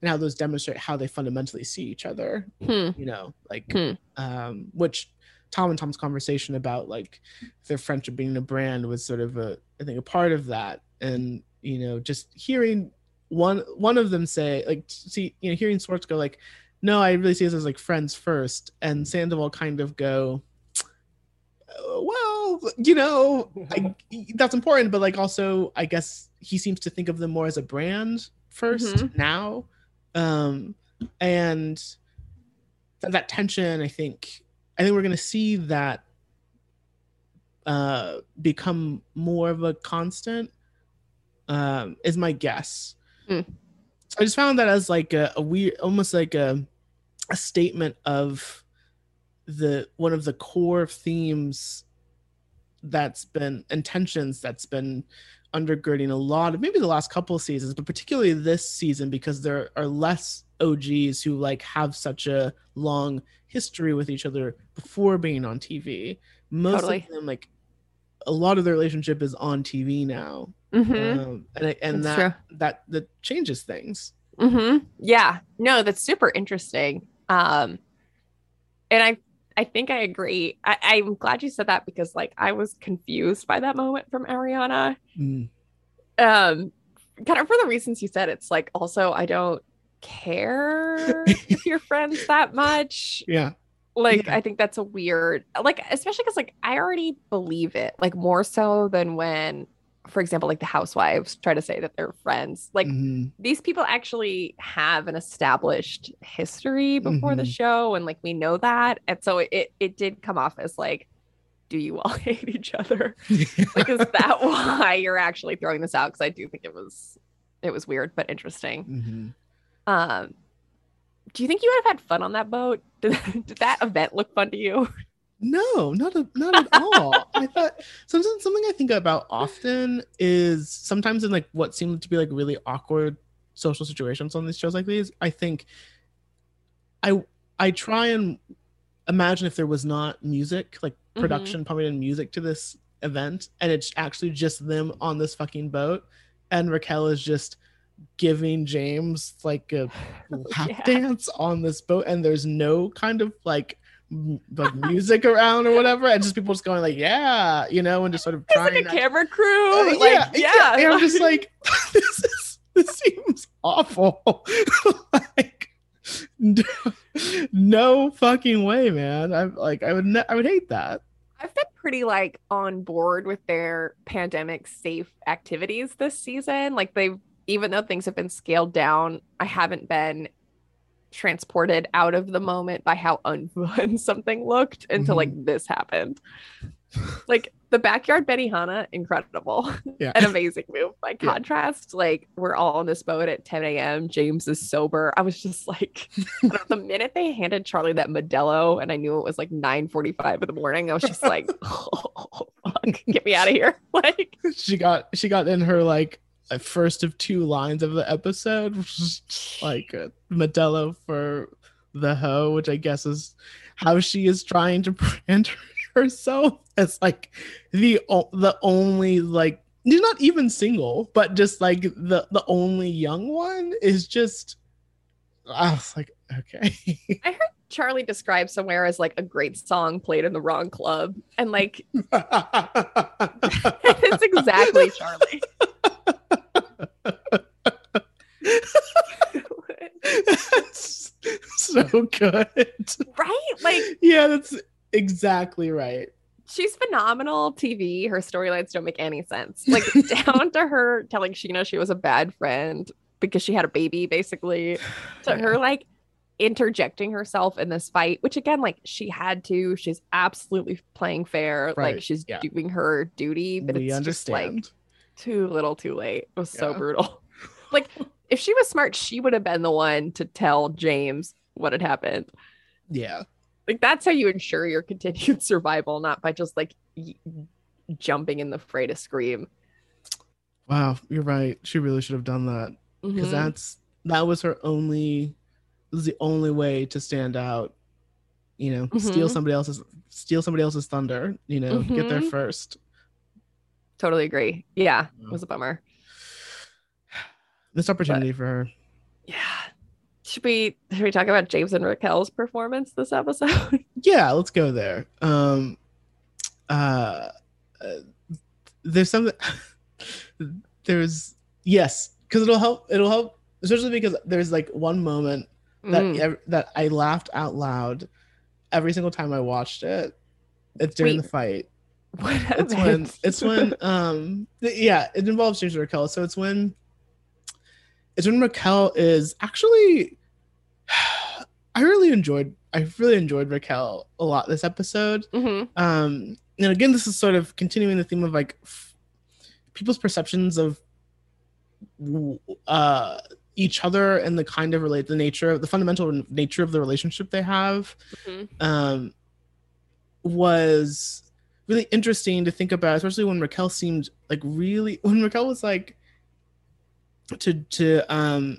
and how those demonstrate how they fundamentally see each other Hmm. you know like Hmm. um which tom and tom's conversation about like their friendship being a brand was sort of a i think a part of that and you know just hearing one one of them say like see you know hearing schwartz go like no i really see us as like friends first and sandoval kind of go "Uh, well you know I, that's important but like also i guess he seems to think of them more as a brand 1st Mhm. now um and th- that tension i think i think we're going to see that uh become more of a constant um is my guess Hmm. so i just found that as like a, a weird almost like a a statement of the one of the core themes that's been intentions that's been undergirding a lot of maybe the last couple of seasons but particularly this season because there are less og's who like have such a long history with each other before being on tv most Totally. of them like a lot of their relationship is on tv now Mhm. um, and and That's that that that changes things hmm Yeah. No, that's super interesting. Um, and I I think I agree. I, I'm glad you said that because like I was confused by that moment from Ariana. Mm. Um, kind of for the reasons you said. It's like also I don't care if you're friends that much. yeah Like Yeah. I think that's a weird like especially because like I already believe it like more so than when, for example, like the housewives try to say that they're friends. Like Mhm. these people actually have an established history before the Mhm. show and like we know that and so it it did come off as like do you all hate each other like is that why you're actually throwing this out because i do think it was it was weird but interesting Mhm. um do you think you would have had fun on that boat did, did that event look fun to you No, not a, not at all. I thought something something I think about often is sometimes in like what seemed to be like really awkward social situations on these shows like these. I think I I try and imagine if there was not music, like Mhm. production pumping in music to this event, and it's actually just them on this fucking boat, and Raquel is just giving James like a lap Yeah. dance on this boat, and there's no kind of like like music around or whatever, and just people just going like, yeah, you know, and just sort of it's trying. like a camera crew Uh, like yeah, And I'm just like, this is this seems awful. like, no, no fucking way, man. I'm like, I would, ne- I would hate that. I've been pretty like on board with their pandemic safe activities this season. Like they've even though things have been scaled down, I haven't been transported out of the moment by how unfun something looked until like mm-hmm. this happened. Like the backyard Benihana, incredible. Yeah. An amazing move. By Yeah. contrast, like we're all on this boat at 10 a.m. James is sober. I was just like, know, the minute they handed Charli that Modelo, and I knew it was like 9:45 in the morning, I was just like, oh, fuck, get me out of here. Like, she got, she got in her like uh, first of two lines of the episode, like uh, Modelo for the hoe, which I guess is how she is trying to brand herself as like the the only like she's not even single, but just like the the only young one is just. I was like, okay, I heard Charli described somewhere as like a great song played in the wrong club, and like it's exactly Charli. That's so good. right? Like Yeah, that's exactly right. she's phenomenal TV. Her storylines don't make any sense. Like down to her telling Scheana she was a bad friend because she had a baby, basically. To her like interjecting herself in this fight, which again, like she had to. She's absolutely playing fair. Right, Like she's yeah. doing her duty, but we it's just like understand. Too little, too late. It was so Yeah. brutal. like if she was smart, she would have been the one to tell James what had happened. yeah. Like that's how you ensure your continued survival, not by just like y- jumping in the fray to scream. Wow, you're right. She really should have done that because Mhm. that's that was her only. Is the only way to stand out. You know, steal Mhm. somebody else's steal somebody else's thunder. You know, get there Mhm. first. Totally agree. Yeah, Yeah. it was a bummer. This opportunity for her. Yeah. Should we should we talk about James and Raquel's performance this episode? yeah let's go there um uh, uh there's something there's yes because it'll help it'll help especially because there's like one moment that Mm. that i laughed out loud every single time i watched it it's during Wait, the fight What it's when it's when um yeah it involves james raquel so it's when it's when raquel is actually i really enjoyed i really enjoyed raquel a lot this episode Mhm. um and again this is sort of continuing the theme of like f- people's perceptions of uh each other and the kind of relate the nature of the fundamental nature of the relationship they have Mhm. um was really interesting to think about especially when raquel seemed like really when raquel was like to to um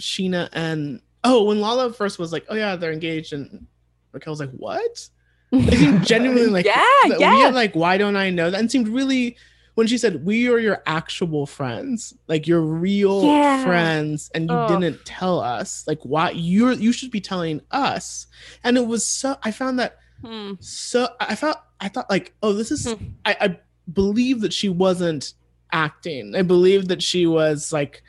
scheana and oh when lala first was like oh yeah they're engaged and raquel was like what they seemed genuinely like yeah, yeah. weird, like why don't i know that and seemed really when she said we are your actual friends like your real Yeah. friends and you Ugh. didn't tell us like why you're you should be telling us and it was so i found that Hmm. so i felt i thought like oh this is Hmm. I, I believe that she wasn't acting i believe that she was like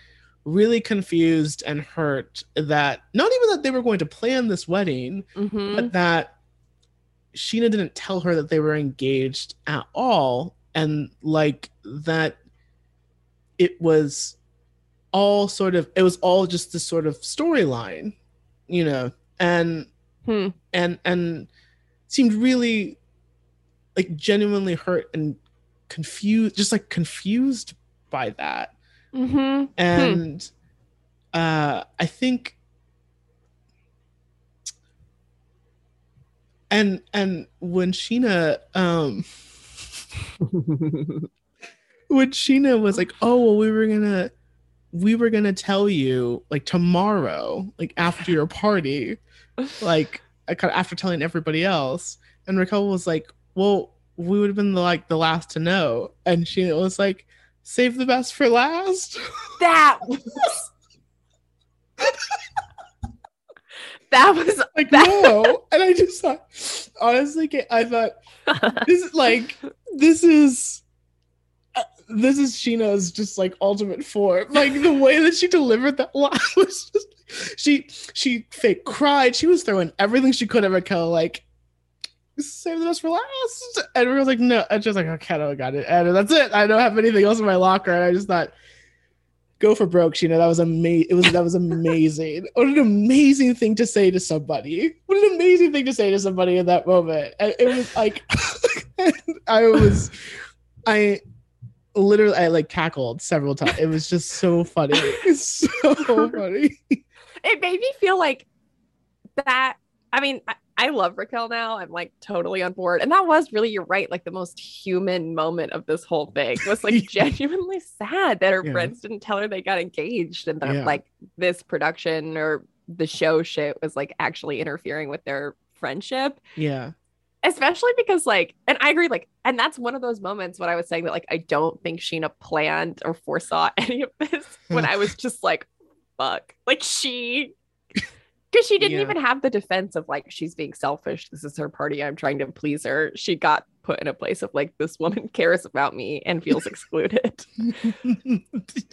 really confused and hurt that not even that they were going to plan this wedding Mhm. but that Scheana didn't tell her that they were engaged at all, and like that it was all sort of it was all just this sort of storyline, you know, and Hmm. and and seemed really like genuinely hurt and confused, just like confused by that Mhm. and uh i think and and when scheana um when scheana was like oh well we were gonna we were gonna tell you like tomorrow like after your party like I cut- after telling everybody else and raquel was like well we would have been the, like the last to know. And she was like save the best for last. That was that was like That- no. And i just thought honestly i thought this is like this is uh, this is scheana's just like ultimate form. Like the way that she delivered that line was just she she fake cried. She was throwing everything she could at raquel like save the best for last. And Raquel's like no. And just like okay I got it. And that's it. I don't have anything else in my locker. And i just thought go for broke know that was amazing it was that was amazing. What an amazing thing to say to somebody. What an amazing thing to say to somebody in that moment. And it was like i was i literally i like cackled several times it was just so funny. It's so funny it made me feel like that i mean I, I love raquel now. I'm like totally on board. And that was really you're right like the most human moment of this whole thing was like genuinely sad that her Yeah. friends didn't tell her they got engaged and that Yeah. like this production or the show shit was like actually interfering with their friendship. Yeah. Especially because like and i agree like and that's one of those moments when i was saying that like i don't think scheana planned or foresaw any of this when i was just like fuck. Like she because she didn't Yeah. even have the defense of like she's being selfish this is her party i'm trying to please her. She got put in a place of like this woman cares about me and feels excluded.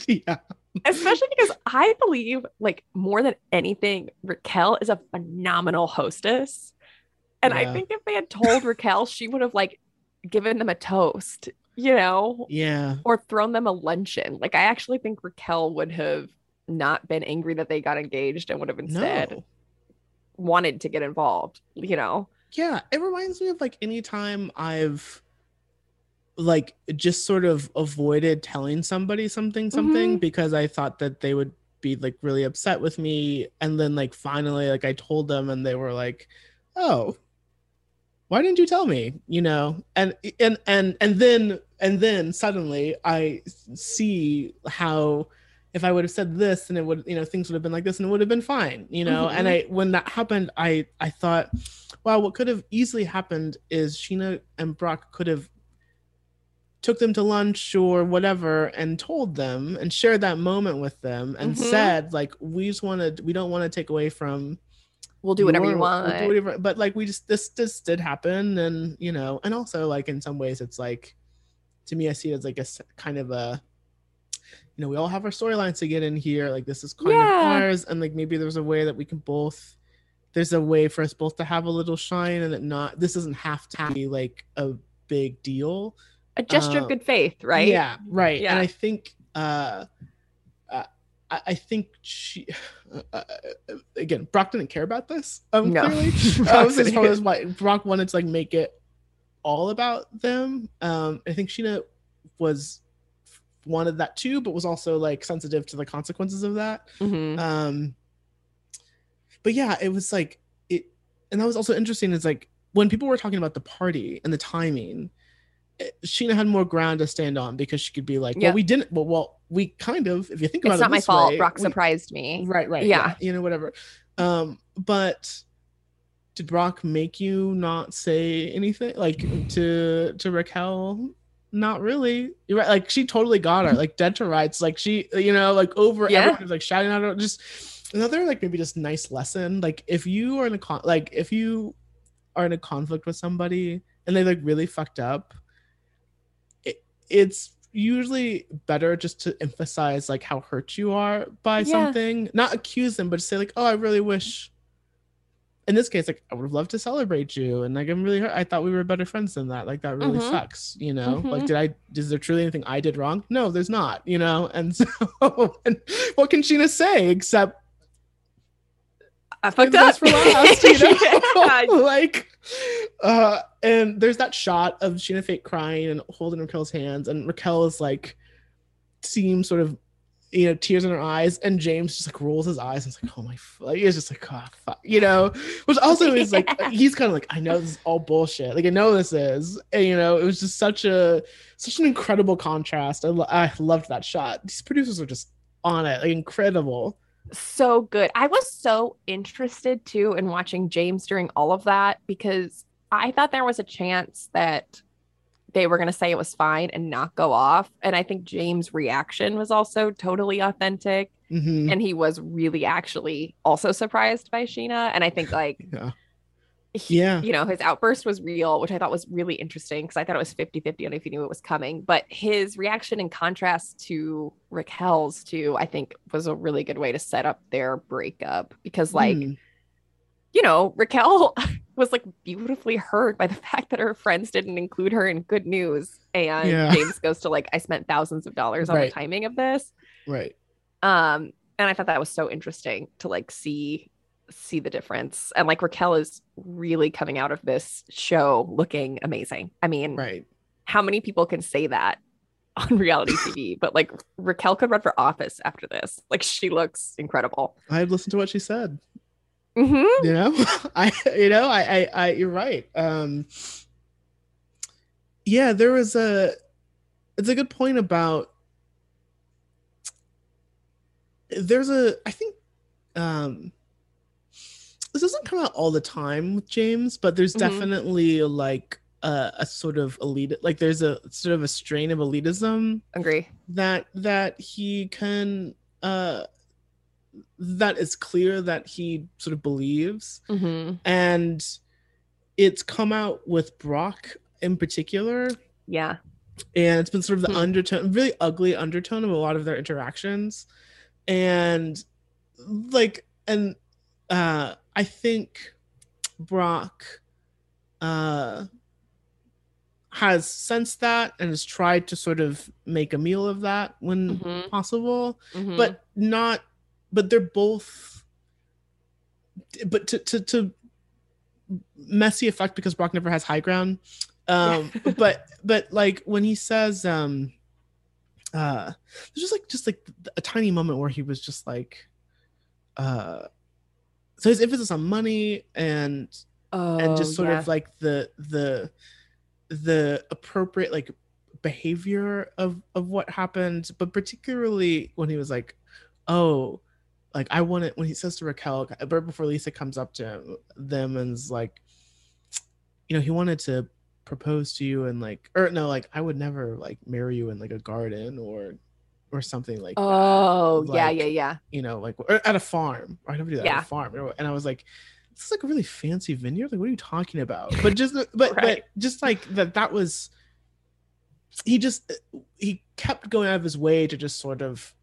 Yeah. Especially because i believe like more than anything raquel is a phenomenal hostess. And i think if they had told raquel she would have like given them a toast you know? Yeah. Or thrown them a luncheon. Like i actually think raquel would have not been angry that they got engaged and would have instead no. wanted to get involved you know? Yeah it reminds me of like anytime i've like just sort of avoided telling somebody something something Mm-hmm. because i thought that they would be like really upset with me. And then like finally like i told them and they were like oh why didn't you tell me? You know? And and and and then and then suddenly i see how if i would have said this and it would you know things would have been like this and it would have been fine you know and i when that happened i i thought wow what could have easily happened is scheana and brock could have took them to lunch or whatever and told them and shared that moment with them and Mhm. said like we just want to we don't want to take away from We'll do whatever you your- we'll want. do whatever- but like we just this this did happen, and you know, and also like in some ways, it's like to me, I see it as like a kind of a you know, we all have our storylines to get in here. Like this is kind Yeah. of ours, and like maybe there's a way that we can both. There's a way for us both to have a little shine, and it not. This doesn't have to be like a big deal. A gesture Uh, of good faith, right? Yeah, right. Yeah. And I think uh, uh I, I think she uh, uh, again Brock didn't care about this. Um, No. clearly. Um, far as why Brock wanted to like make it all about them. Um, I think Scheana was wanted that too, but was also like sensitive to the consequences of that. Mhm. Um, but yeah, it was like it, and that was also interesting. Is like when people were talking about the party and the timing, it- Scheana had more ground to stand on because she could be like, Yeah. "Well, we didn't. Well, well, we kind of. If you think about It's it, it's not my fault. way, Brock we- surprised me. Right, right. Yeah. You know, whatever. Um, but did Brock make you not say anything like to to Raquel? Not really. You're right. Like she totally got her. Like dead to rights. Like she, you know, like over Yeah. everyone was like shouting her. Just another like maybe just nice lesson. Like if you are in a con like if you are in a conflict with somebody and they like really fucked up, it, it's usually better just to emphasize like how hurt you are by Yeah. something not accuse them but just say like oh i really wish in this case like i would have loved to celebrate you and like i'm really hurt i thought we were better friends than that like that really Mhm. sucks you know like Mhm. did i is there truly anything i did wrong no there's not you know and so and what can scheana say except I fucked up. for last, you know? Like, uh, and there's that shot of Scheana Fate crying and holding Raquel's hands, and Raquel is like, seems sort of, you know, tears in her eyes, and James just like rolls his eyes and it's like, oh my, f-. like he's just like, oh fuck, you know, which also is like, he's kind of like, I know this is all bullshit, like I know this is, and you know, it was just such a, such an incredible contrast. I, lo- I loved that shot. These producers are just on it, like incredible. so good. I was so interested too in watching James during all of that because I thought there was a chance that they were going to say it was fine and not go off. And I think James' reaction was also totally authentic. Mhm. And he was really actually also surprised by Scheana. And I think, like, Yeah. he- Yeah. you know, his outburst was real, which I thought was really interesting because I thought it was 50 50 on if he knew it was coming. But his reaction in contrast to Raquel's, too, I think was a really good way to set up their breakup because, like, Mm. You know, Raquel was like beautifully hurt by the fact that her friends didn't include her in good news. And Yeah. James goes to like, I spent thousands of dollars on Right. the timing of this. right. Um, and I thought that was so interesting to like see see the difference. And like Raquel is really coming out of this show looking amazing. I mean, Right. how many people can say that on reality TV? But like Raquel could run for office after this. Like she looks incredible. I've listened to what she said. Hmm You know, I, you know, I, I, I, you're right. Um, yeah, there was a, it's a good point about, there's a, I think, um, this doesn't come out all the time with James, but there's Mhm. definitely like a, a sort of elite, like there's a sort of a strain of elitism Agree. that that he can uh that is clear that he sort of believes hmm and it's come out with brock in particular Yeah. and it's been sort of the Hmm. undertone really ugly undertone of a lot of their interactions and like and uh i think brock uh has sensed that and has tried to sort of make a meal of that when Mhm. possible Mhm. but not but they're both but to to, to messy effect because brock never has high ground. Um but but like when he says um uh there's just like just like a tiny moment where he was just like uh so his emphasis on money and Oh, and just sort yeah. of like the the the appropriate like behavior of of what happened. But particularly when he was like oh like i wanted when he says to raquel right before lisa comes up to him, them and is like you know he wanted to propose to you and like or no like i would never like marry you in like a garden or or something like Oh, yeah, like, yeah, yeah. you know, like or at a farm. I never do that at a farm. And I was like, this is like a really fancy vineyard. Like, what are you talking about? But just but but just like that that was he just he kept going out of his way to just sort of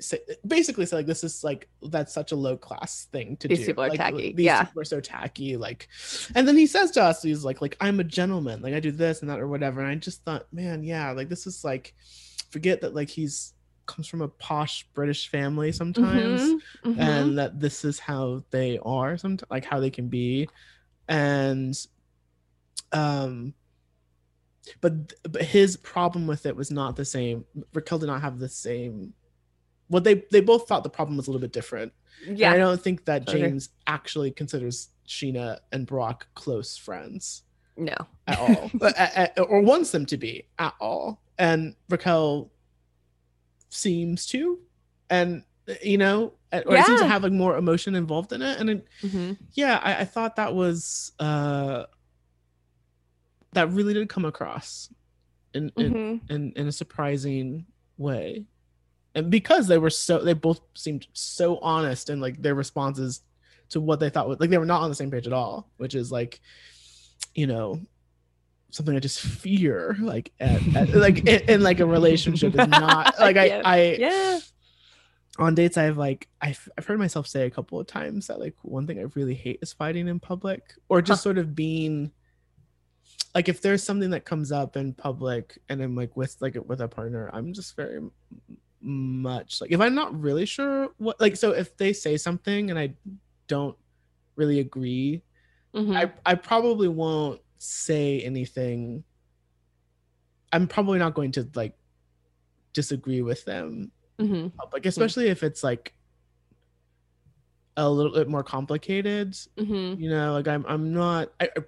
say, basically say like this is like that's such a low class thing to These do. people are Like, tacky. These Yeah. people are so tacky. Like, and then he says to us, he's like, like I'm a gentleman. Like I do this and that or whatever. And I just thought, man, yeah, like this is like forget that like he's comes from a posh British family sometimes Mhm, mhm. and that this is how they are sometimes like how they can be and um but but his problem with it was not the same raquel did not have the same well they they both thought the problem was a little bit different and i don't think that Okay. james actually considers scheana and brock close friends No. at all But- a- a- or wants them to be at all and raquel seems to and you know or it seems to have like more emotion involved in it and it, Mhm. yeah I, I thought that was uh that really did come across in in, Mhm. in in a surprising way and because they were so they both seemed so honest and like their responses to what they thought was like they were not on the same page at all which is like you know something i just fear like at, at like in, in like a relationship is not like i Yeah. i Yeah. on dates i've like I've, I've heard myself say a couple of times that like one thing i really hate is fighting in public or just sort of being like if there's something that comes up in public and i'm like with like with a partner i'm just very much like if i'm not really sure what like so if they say something and i don't really agree Mhm. I, I probably won't say anything i'm probably not going to like disagree with them Mhm. public, especially if it's like a little bit more complicated. Mhm. You know, like I'm I'm not I I-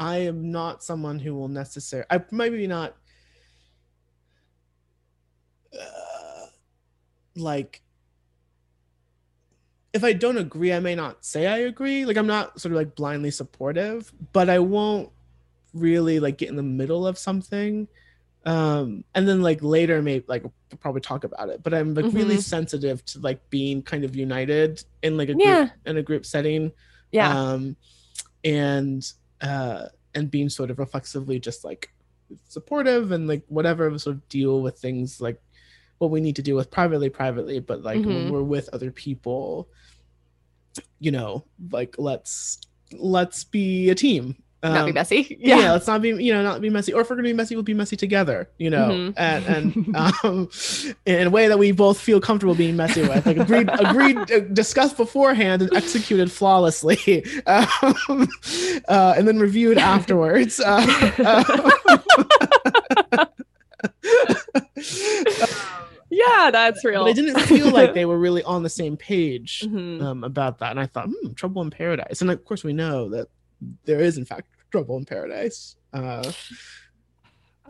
I am not someone who will necessarily I maybe not uh, like if I don't agree, I may not say I agree. Like I'm not sort of like blindly supportive, but I won't really like get in the middle of something. Um, and then like later, maybe like probably talk about it. But I'm like really Mhm. sensitive to like being kind of united in like a group in a group setting. Yeah. Um, and uh, and being sort of reflexively just like supportive and like whatever sort of deal with things like what we need to deal with privately privately but like when Mhm. we're with other people you know like let's let's be a team Not be Um, messy. yeah. Yeah. let's not be you know not be messy or if we're gonna be messy we'll be messy together you know Mhm. and and um in a way that we both feel comfortable being messy with like agreed agreed uh, discussed beforehand and executed flawlessly um, uh, and then reviewed afterwards uh, yeah, that's real. but I didn't feel like they were really on the same page Mhm. um, about that and I thought hmm, trouble in paradise and of course we know that there is in fact trouble in paradise uh,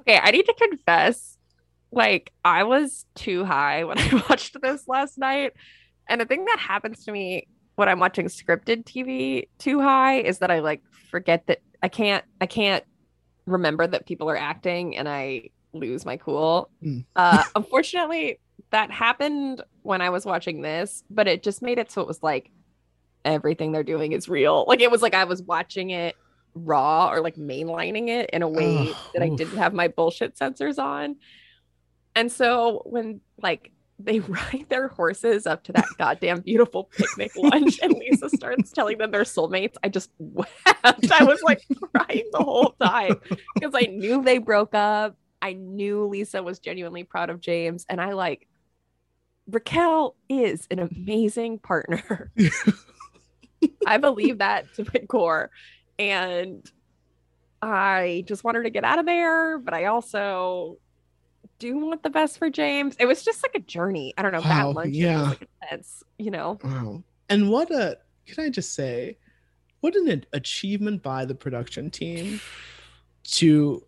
Okay, I need to confess, like I was too high when I watched this last night. And the thing that happens to me when I'm watching scripted TV too high is that I like forget that I can't I can't remember that people are acting and I lose my cool. Mm. Uh unfortunately that happened when I was watching this, but it just made it so it was like everything they're doing is real. Like it was like I was watching it raw or like mainlining it in a way Ugh, that I oof. didn't have my bullshit sensors on. And so when like they ride their horses up to that goddamn beautiful picnic lunch and Lisa starts telling them they're soulmates, I just wept. I was like crying the whole time because I knew they broke up. I knew Lisa was genuinely proud of James and I like Raquel is an amazing partner. I believe that to my core. And I just want her to get out of there, but I also do want the best for James. It was just like a journey. I don't know. Wow, that lunch yeah. like intense, you know. Wow. And what a can I just say what an achievement by the production team to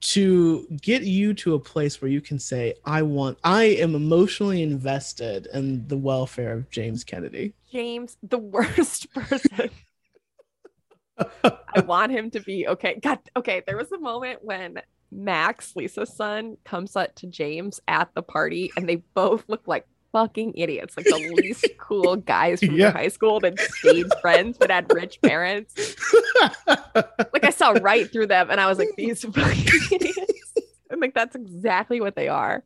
to get you to a place where you can say i want i am emotionally invested in the welfare of james kennedy James, the worst person. I want him to be okay. God, okay. There was a moment when Max, Lisa's son, comes up to James at the party, and they both look like fucking idiots, like the least cool guys from Yeah. high school that stayed friends but had rich parents. Like I saw right through them, and I was like, these fucking idiots. And like that's exactly what they are.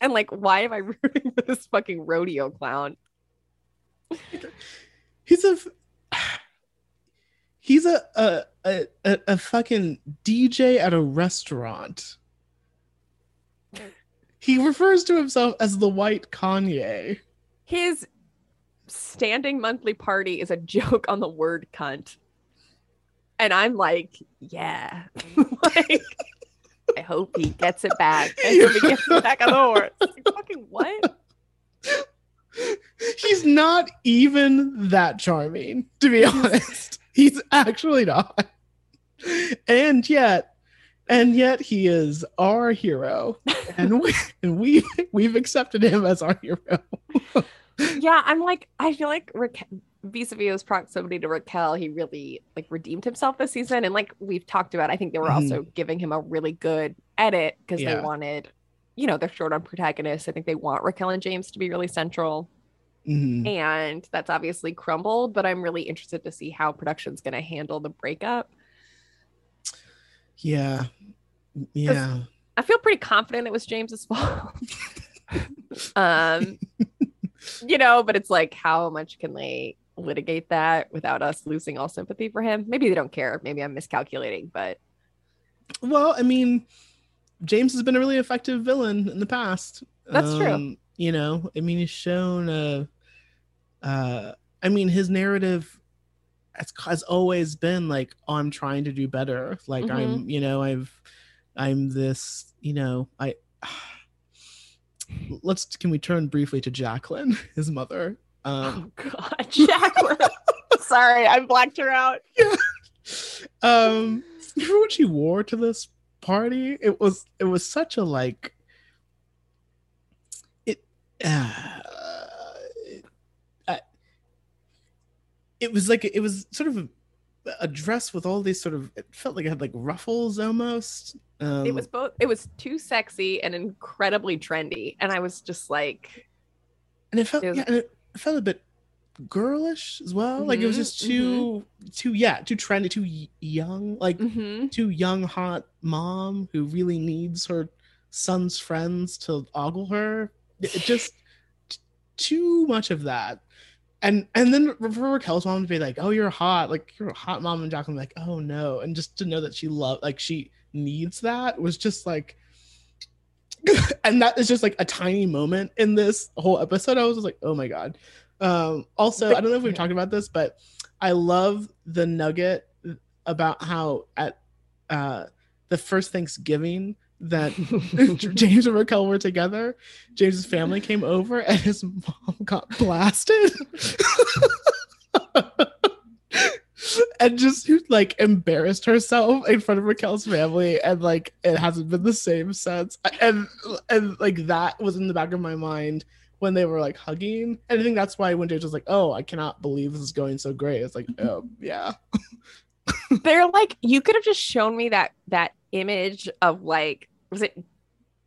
And like, why am I rooting for this fucking rodeo clown? he's a he's a a, a a a fucking dj at a restaurant he refers to himself as the white kanye his standing monthly party is a joke on the word cunt. And I'm like, yeah. like, I hope he gets it back. I hope he gets it back on the horse. Like, fucking what? he's not even that charming to be honest he's actually not and yet and yet he is our hero and we and we we've accepted him as our hero Yeah, I'm like, I feel like Raquel, vis-a-vis his proximity to Raquel, he really like redeemed himself this season. And like we've talked about, I think they were also giving him a really good edit because Yeah. they wanted, you know, they're short on protagonists. I think they want Raquel and James to be really central. Mhm. and that's obviously crumbled but i'm really interested to see how production's going to handle the breakup yeah yeah i feel pretty confident it was james's fault um you know but it's like how much can they litigate that without us losing all sympathy for him maybe they don't care maybe i'm miscalculating but Well, I mean, James has been a really effective villain in the past. That's true. You know, I mean, he's shown a. Uh, I mean, his narrative has, has always been like, "Oh, I'm trying to do better." Like Mm-hmm. I'm, you know, I've, I'm this, you know, I. Let's can we turn briefly to Jacqueline, his mother? Um, oh god jacqueline sorry i blacked her out um remember what she wore to this party it was it was such a like it uh, it, I- it was like it was sort of a, a dress with all these sort of it felt like it had like ruffles almost um it was both it was too sexy and incredibly trendy and i was just like and it felt it was- yeah, and it felt a bit girlish as well like it was Mhm, just too too yeah too trendy too young like mhm. too young hot mom who really needs her son's friends to ogle her. It just too much of that and and then for Raquel's mom to be like oh you're hot like you're a hot mom and Jacqueline like oh no and just to know that she loved, like she needs that was just like and that is just like a tiny moment in this whole episode. I was just like oh my god. Um also i don't know if we've talked about this but i love the nugget about how at uh the first thanksgiving that james and raquel were together james's family came over and his mom got blasted. And just like embarrassed herself in front of Raquel's family, and like it hasn't been the same since. And and like that was in the back of my mind when they were like hugging, and I think that's why when James was like, "Oh, I cannot believe this is going so great," it's like, "Oh yeah, they're like you could have just shown me that that image of like was it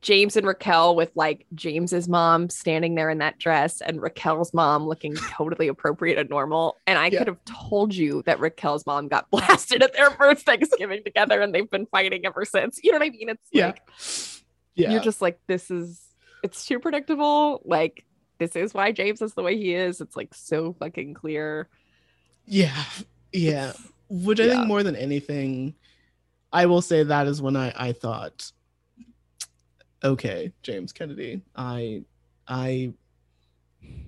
James and Raquel with like James's mom standing there in that dress and Raquel's mom looking totally appropriate and normal and I Yeah. could have told you that Raquel's mom got blasted at their first Thanksgiving together and they've been fighting ever since you know what I mean it's Yeah. like yeah." you're just like this is it's too predictable like this is why James is the way he is it's like so fucking clear Yeah, yeah. Which I Yeah. think more than anything, I will say that is when I I thought, okay, James Kennedy, I I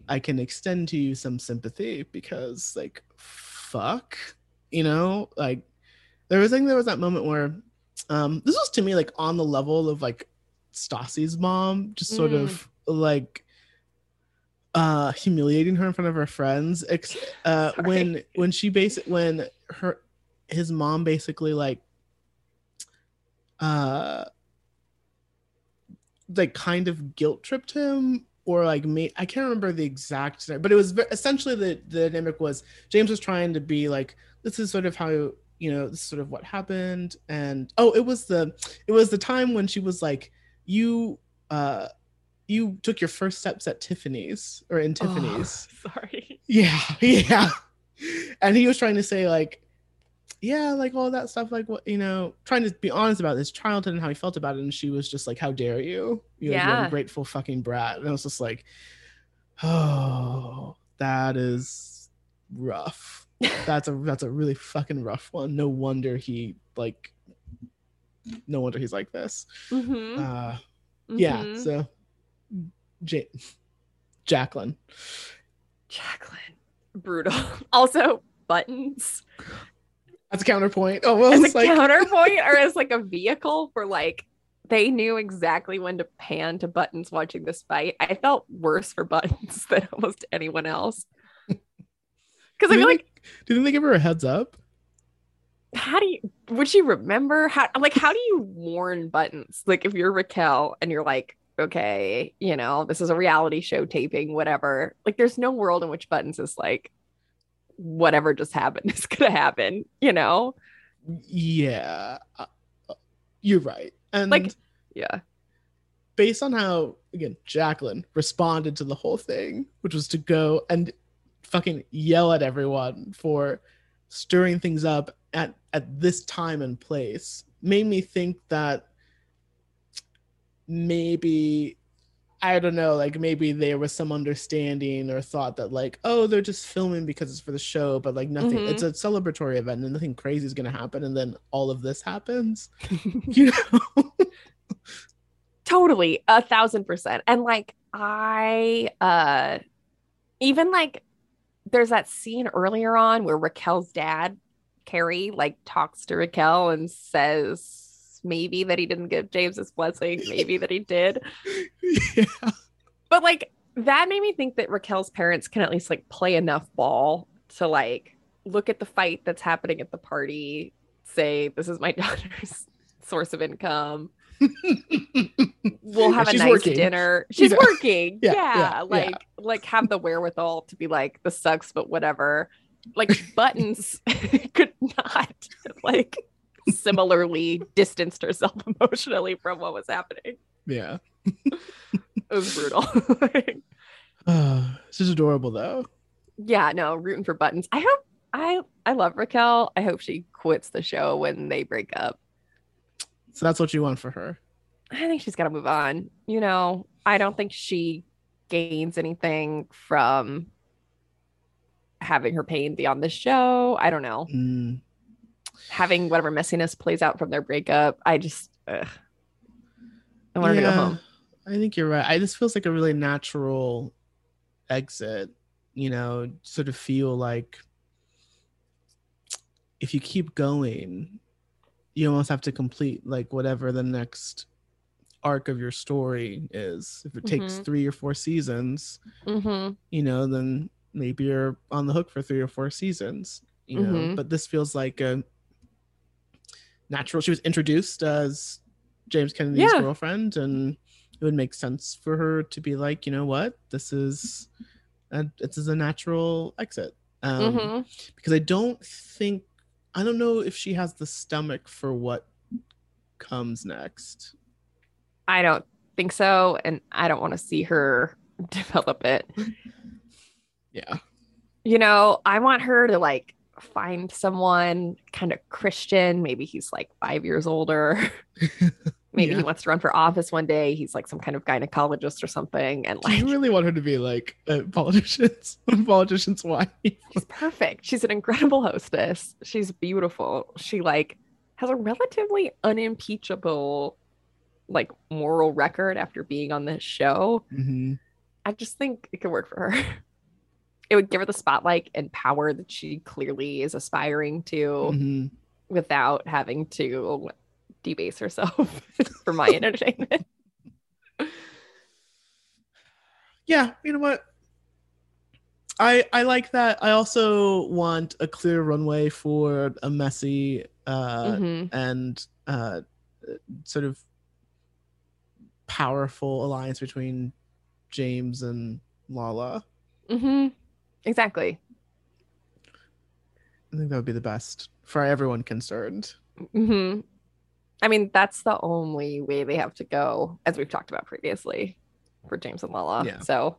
I can extend to you some sympathy because like fuck, you know, like there was I think there was that moment where um this was to me like on the level of like Stassi's mom, just sort Mm. of like uh humiliating her in front of her friends ex- uh Sorry. when when she basic when her his mom basically like uh like kind of guilt tripped him or like me i can't remember the exact but it was essentially the the dynamic was james was trying to be like this is sort of how you know this is sort of what happened. And oh it was the it was the time when she was like you uh you took your first steps at tiffany's or in tiffany's. Oh, sorry. yeah yeah. And he was trying to say like yeah like all that stuff like what you know trying to be honest about his childhood and how he felt about it and she was just like how dare you you yeah. Yeah. ungrateful fucking brat and i was just like oh that is rough that's a that's a really fucking rough one no wonder he like no wonder he's like this Mhm, uh yeah mhm. so ja- jacqueline Jacqueline, brutal. Also, buttons That's a counterpoint. Oh well, as a it's like counterpoint or as like a vehicle for like they knew exactly when to pan to buttons watching this fight. I felt worse for buttons than almost anyone else. Because I feel like, think- do you think they give her a heads up? how do you would she remember how like how do you warn buttons? Like if you're Raquel and you're like, okay, you know, this is a reality show taping, whatever. Like there's no world in which buttons is like whatever just happened is gonna happen, you know? Yeah, uh, you're right. And Like- Yeah. based on how again Jacqueline responded to the whole thing, which was to go and fucking yell at everyone for stirring things up at at this time and place, made me think that maybe I don't know, like maybe there was some understanding or thought that like, oh, they're just filming because it's for the show, but like nothing. Mhm. It's a celebratory event and nothing crazy is gonna happen, and then all of this happens. you know? totally a thousand percent and like i uh even like there's that scene earlier on where raquel's dad carrie like talks to raquel and says maybe that he didn't give james his blessing maybe that he did yeah. but like that made me think that raquel's parents can at least like play enough ball to like look at the fight that's happening at the party say this is my daughter's source of income we'll have a nice working. dinner. She's Yeah. working. Yeah, Yeah, yeah, like like have the wherewithal to be like this sucks, but whatever. Like buttons could not like similarly distanced herself emotionally from what was happening. yeah. It was brutal. it's just adorable though. yeah, no, rooting for buttons. I hope I I love Raquel. I hope she quits the show when they break up. So that's what you want for her. I think she's got to move on. You know, I don't think she gains anything from having her pain be on the show. I don't know. Mm. Having whatever messiness plays out from their breakup. I just, ugh. I want her to go home. I think you're right. I this feels like a really natural exit. You know, sort of feel like if you keep going, you almost have to complete like whatever the next arc of your story is. If it takes Mhm. three or four seasons, hmm you know, then maybe you're on the hook for three or four seasons, you know. Mhm. But this feels like a natural. She was introduced as James Kennedy's Yeah. girlfriend, and it would make sense for her to be like, you know what, this is, a, this is a natural exit. Um, hmm Because I don't think, I don't know if she has the stomach for what comes next. I don't think so. And I don't want to see her develop it. Yeah. you know, I want her to like find someone kind of Christian. Maybe he's like five years older. Maybe Yeah. he wants to run for office one day. He's like some kind of gynecologist or something. And like, you really want her to be like a politician's politician's wife? she's perfect. She's an incredible hostess. She's beautiful. She like has a relatively unimpeachable like moral record after being on this show. hmm I just think it could work for her. It would give her the spotlight and power that she clearly is aspiring to. hmm without having to debase herself for my entertainment. Yeah, you know what? I I like that. I also want a clear runway for a messy uh Mhm. and uh sort of powerful alliance between James and Lala. Mhm. Exactly. I think that would be the best for everyone concerned. hmm I mean, that's the only way they have to go, as we've talked about previously, for James and Lala. Yeah. So,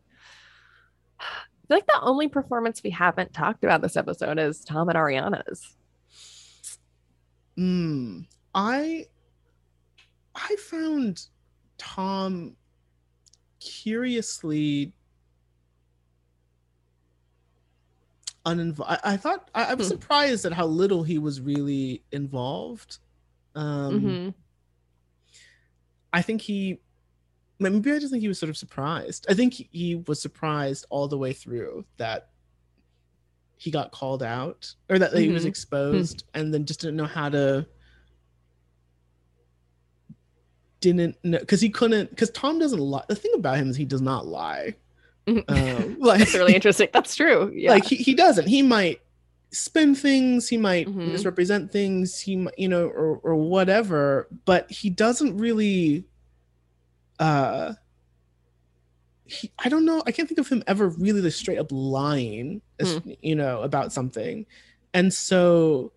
I feel like the only performance we haven't talked about this episode is Tom and Ariana's. Mm, I I found Tom curiously uninvolved. I, I thought I, I was Hmm. surprised at how little he was really involved. Um, Mhm. I think he maybe I just think he was sort of surprised. I think he, he was surprised all the way through that he got called out or that he was Mhm. exposed and then just didn't know how to didn't know because he couldn't because Tom doesn't lie. The thing about him is he does not lie. Um, like That's really interesting. That's true. Yeah. like he, he doesn't he might spin things he might Mhm. misrepresent things he might you know or, or whatever but he doesn't really uh he, i don't know i can't think of him ever really like straight up lying as- you know about something and so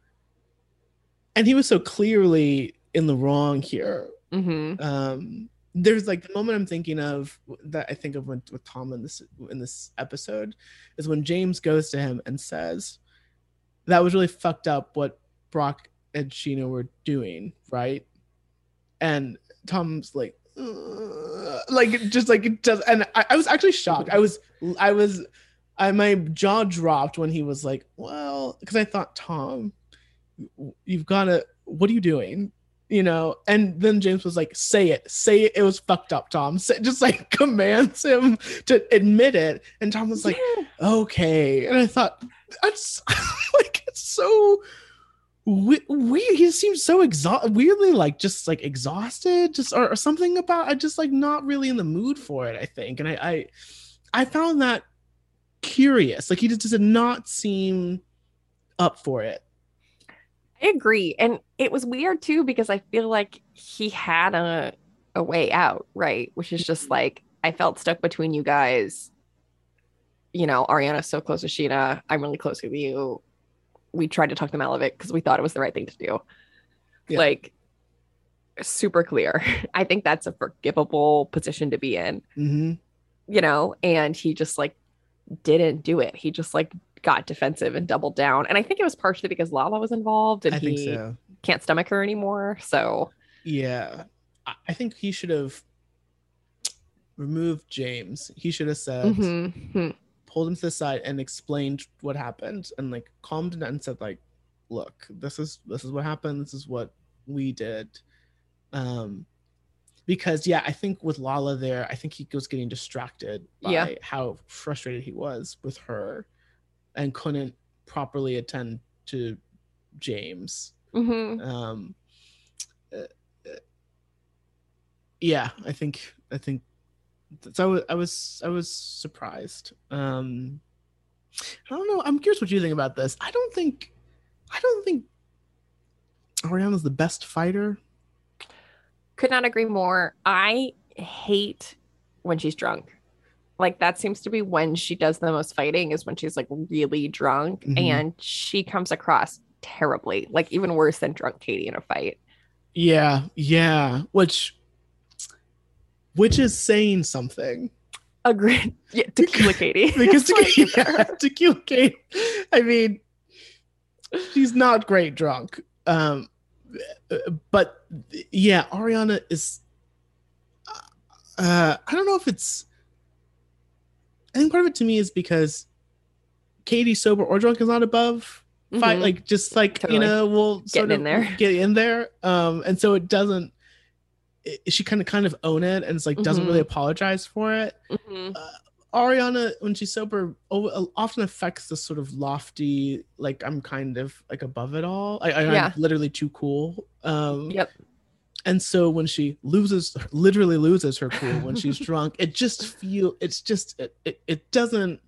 and he was so clearly in the wrong here Mhm. um there's like the moment i'm thinking of that i think of when, with tom in this in this episode is when james goes to him and says that was really fucked up what brock and scheana were doing right? And tom's like "Ugh," like just like it does and I, I was actually shocked. I was i was i my jaw dropped when he was like well because i thought tom you've got to what are you doing you know and then james was like say it say it. It was fucked up tom. Say, just like commands him to admit it. And tom was like Yeah. okay. And i thought that's like it's so we- weird he seems so exhausted weirdly like just like exhausted just or, or something about i just like not really in the mood for it i think. And i i, I found that curious. Like he just did not seem up for it I agree. And it was weird too because I feel like he had a a way out, right? Which is just like I felt stuck between you guys. You know, Ariana's so close to Scheana. I'm really close with you. We tried to talk them out of it because we thought it was the right thing to do. Yeah. Like super clear. I think that's a forgivable position to be in, mm-hmm. you know, and he just like didn't do it. He just like got defensive and doubled down. And I think it was partially because Lala was involved and i think he so can't stomach her anymore. So Yeah, I- think he should have removed James. He should have said, Mhm. pulled him to the side and explained what happened, and like calmed him down and said, like, look, this is this is what happened. This is what we did. Um, because yeah, I think with Lala there, I think he was getting distracted by Yeah. how frustrated he was with her, and couldn't properly attend to James Mhm. um uh, uh, yeah i think i think so I was, I was i was surprised um i don't know i'm curious what you think about this i don't think i don't think ariana's the best fighter Could not agree more. I hate when she's drunk. Like that seems to be when she does the most fighting is when she's like really drunk Mhm. and she comes across terribly, like even worse than drunk Katie in a fight. yeah yeah which which is saying something Agreed. Yeah, tequila Katie. because That's what I tequila, yeah, tequila Kate, I mean, she's not great drunk. Um, but yeah, Ariana is. Uh, I don't know if it's. I think part of it to me is because Katie sober or drunk is not above. Mhm. Like just like Totally. you know, we'll sort of in there. get in there. Um, and so it doesn't. It, she kind of kind of own it and it's like doesn't Mhm. really apologize for it. Mhm. Ariana, when she's sober, often affects this sort of lofty, like I'm kind of like above it all. I, I, Yeah. I'm literally too cool. Um, Yep. And so when she loses, literally loses her cool when she's drunk, it just feel it's just it, it, it doesn't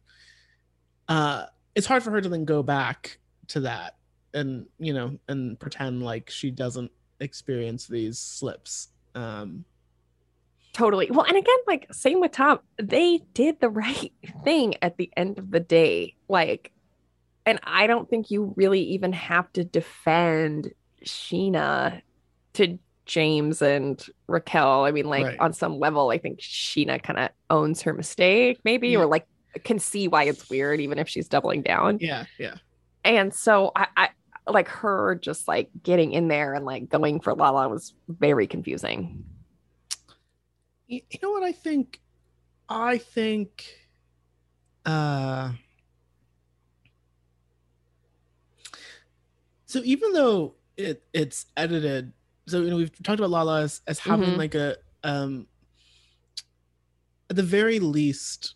uh it's hard for her to then go back to that and you know and pretend like she doesn't experience these slips um Totally. Well, and again, like same with Tom, they did the right thing at the end of the day. Like, and I don't think you really even have to defend Scheana to James and Raquel. I mean, like Right. on some level, I think Scheana kind of owns her mistake, maybe, Yeah. or like can see why it's weird, even if she's doubling down. yeah yeah And so I, I like her just like getting in there and like going for Lala was very confusing. you, you know what i think i think uh so even though it it's edited so you know we've talked about lala as, as having Mhm. like a um at the very least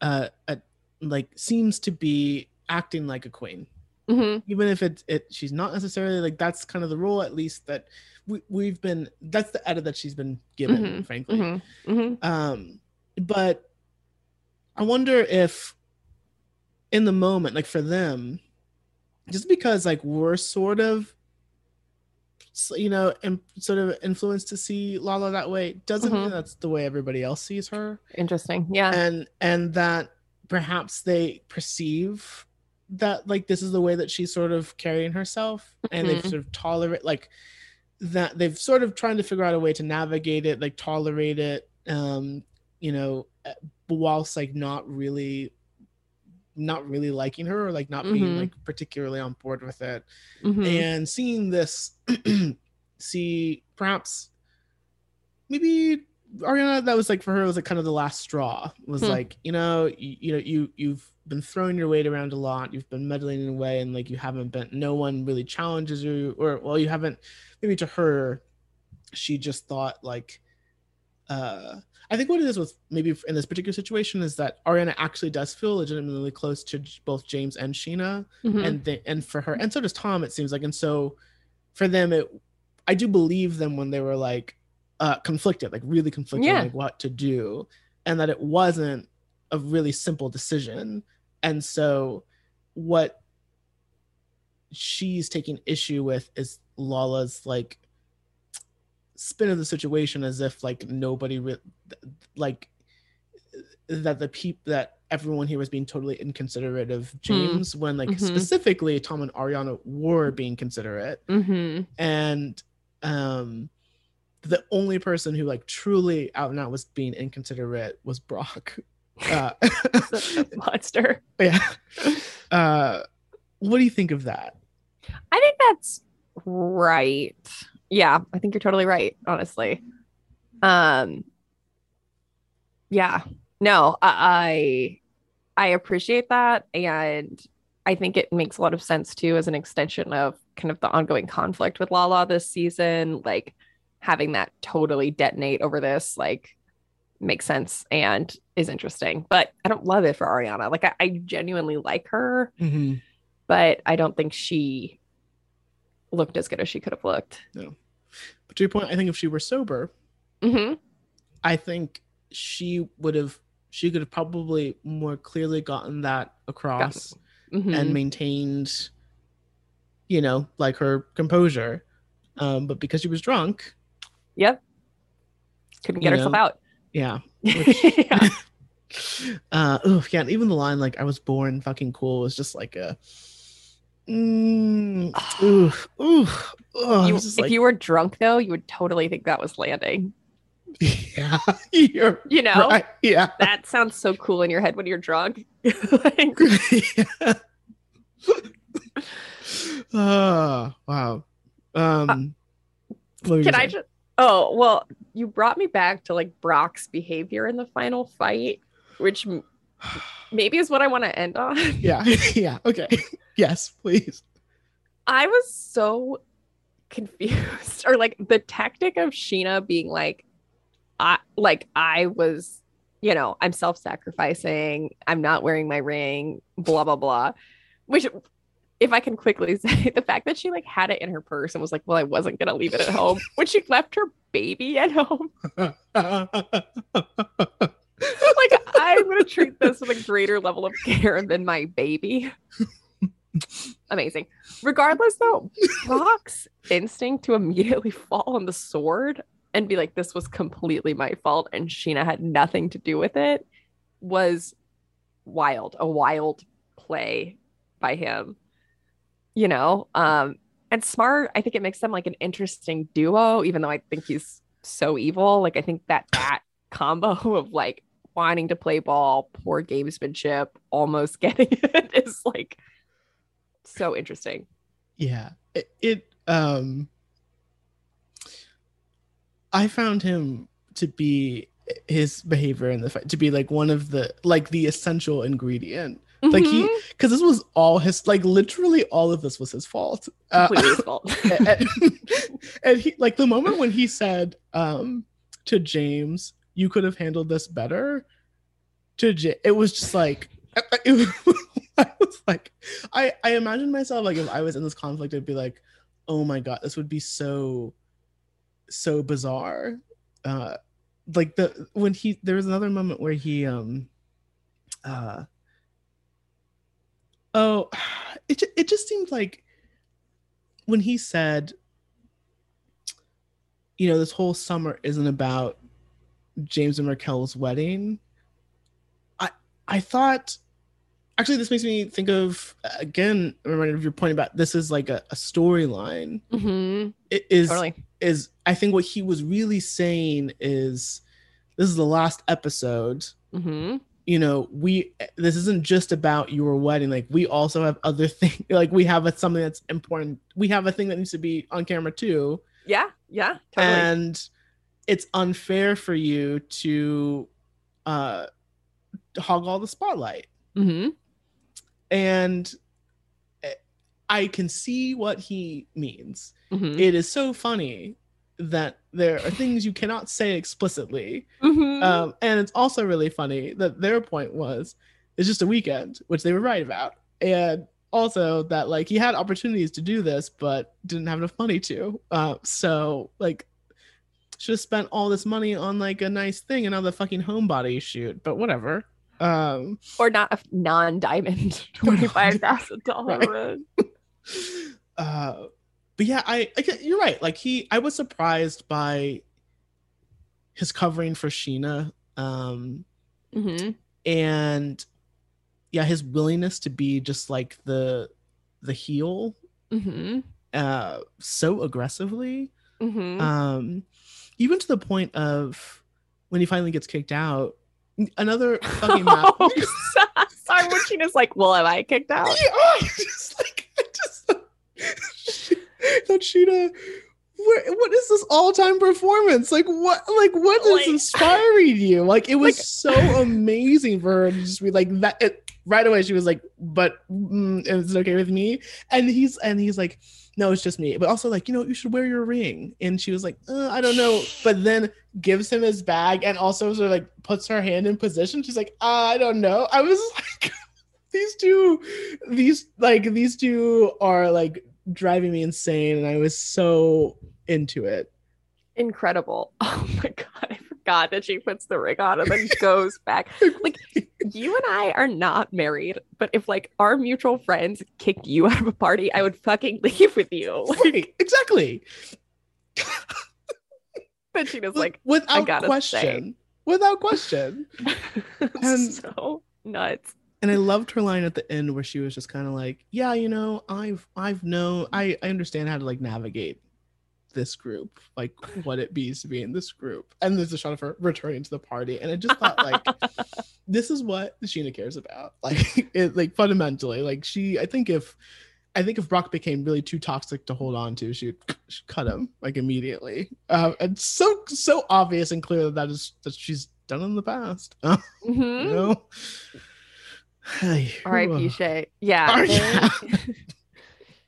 uh at, like seems to be acting like a queen Mhm. even if it it she's not necessarily like that's kind of the role at least that we, we've been that's the edit that she's been given Mhm, frankly Mhm. Mhm. um but i wonder if in the moment like for them just because like we're sort of you know and sort of influenced to see lala that way doesn't mean Mhm. that's the way everybody else sees her Interesting. Yeah. and and that perhaps they perceive that like this is the way that she's sort of carrying herself and they've Mhm. sort of tolerate like that they've sort of trying to figure out a way to navigate it like tolerate it um you know uh, whilst like not really not really liking her or like not being Mhm. like particularly on board with it Mhm. and seeing this see perhaps maybe ariana that was like for her was like kind of the last straw was Hmm. like you know you, you know you you've been throwing your weight around a lot you've been meddling in a way and like you haven't been no one really challenges you or well you haven't maybe to her she just thought like uh I think what it is with maybe in this particular situation is that Ariana actually does feel legitimately close to both James and Scheana Mhm. and they, and for her and so does Tom it seems like and so for them it I do believe them when they were like uh conflicted like really conflicted Yeah. like what to do and that it wasn't a really simple decision and so what she's taking issue with is Lala's like spin of the situation as if like nobody re- like that the peep that everyone here was being totally inconsiderate of James when like Mhm. specifically Tom and Ariana were being considerate Mhm. and um the only person who like truly out and out was being inconsiderate was Brock. Uh, monster. yeah. Uh, what do you think of that? I think that's right. Yeah, I think you're totally right, honestly. Um yeah. No, I I I appreciate that and I think it makes a lot of sense too as an extension of kind of the ongoing conflict with Lala this season, like having that totally detonate over this like makes sense and is interesting. But I don't love it for Ariana. Like I, I genuinely like her, but I don't think she looked as good as she could have looked. No. But to your point, I think if she were sober, Mm-hmm. I think she would have she could have probably more clearly gotten that across Mm-hmm. and maintained, you know, like her composure. Um, but because she was drunk, yep. Couldn't get herself know, out. yeah. yeah. uh oh yeah, even the line like I was born fucking cool was just like a mm, ooh, ooh, oh, You- if like, you were drunk though, you would totally think that was landing. yeah, you're You know, right, yeah. that sounds so cool in your head when you're drunk. Like, yeah. oh wow. Um you can I just? Oh well, you brought me back to like Brock's behavior in the final fight, which maybe is what I want to end on. yeah, yeah, okay. yes, please. I was so confused, or like the tactic of Scheana being like, I like I was, you know, I'm self-sacrificing. I'm not wearing my ring. Blah blah blah. Which, if I can quickly say, the fact that she like had it in her purse and was like, well, I wasn't gonna leave it at home when she left her baby at home. Like I'm gonna treat this with a greater level of care than my baby. Amazing. Regardless, though, Brock's instinct to immediately fall on the sword and be like, "This was completely my fault," and Scheana had nothing to do with it, was wild. A wild play by him. You know, um, and smart. I think it makes them like an interesting duo, even though I think he's so evil. Like I think that that combo of like wanting to play ball, poor gamesmanship, almost getting it is like so interesting. Yeah. It, it um I found him to be his behavior in the fight to be like one of the like the essential ingredient like he because this was all his like literally all of this was his fault Uh, his fault. and, and he like the moment when he said um to james you could have handled this better to J- it was just like it was, i was like i i imagined myself like if i was in this conflict i'd be like oh my god this would be so so bizarre. Uh like the when he there was another moment where he um uh oh it, it just seemed like when he said you know this whole summer isn't about james and raquel's wedding i i thought actually this makes me think of again reminded of your point about this is like a, a storyline Mhm. it is Totally. is I think what he was really saying is this is the last episode. hmm You know, we this isn't just about your wedding. Like we also have other things. Like we have a, something that's important. We have a thing that needs to be on camera too, Yeah. Yeah. Totally. and it's unfair for you to uh hog all the spotlight. hmm And eh, I can see what he means. hmm It is so funny that there are things you cannot say explicitly hmm Um, and it's also really funny that their point was it's just a weekend, which they were right about. And also that like he had opportunities to do this, but didn't have enough money to. Uh, so like should have spent all this money on like a nice thing and on the fucking homebody shoot, but whatever. Um or not a non-diamond twenty-five thousand dollar ring. uh but yeah, I, I you're right. Like he I was surprised by his covering for Scheana. Um hmm and yeah his willingness to be just like the the heel hmm uh so aggressively hmm um even to the point of when he finally gets kicked out another fucking map Oh, Sorry, Scheana's like, "Well, am I kicked out?" Yeah, I just like I just that Scheana where, what is this all-time performance? Like what like what is Like- inspiring you? Like it was Like- so amazing for her to just be like that it, right away she was like but mm, is it okay with me? And he's and he's like no it's just me. But also like you know you should wear your ring. And she was like uh, i don't know. But then gives him his bag and also sort of like puts her hand in position. She's like uh, i don't know. I was like these two these like these two are like driving me insane. And i was so into it. Incredible. Oh my god, I forgot that she puts the ring on and then goes back. Like you and I are not married, but if like our mutual friends kicked you out of a party, I would fucking leave with you. Like, exactly but she was like, without question say. without question And- so nuts. and i loved her line at the end where she was just kind of like yeah you know i've i've known i i understand how to like navigate this group like what it means to be in this group and there's a shot of her returning to the party and i just thought like this is what scheana cares about like it like fundamentally like she i think if i think if brock became really too toxic to hold on to she'd, she'd cut him like immediately uh, and so so obvious and clear that that is that she's done in the past Mhm. you know R.I.P. Shay. Yeah. They- yeah.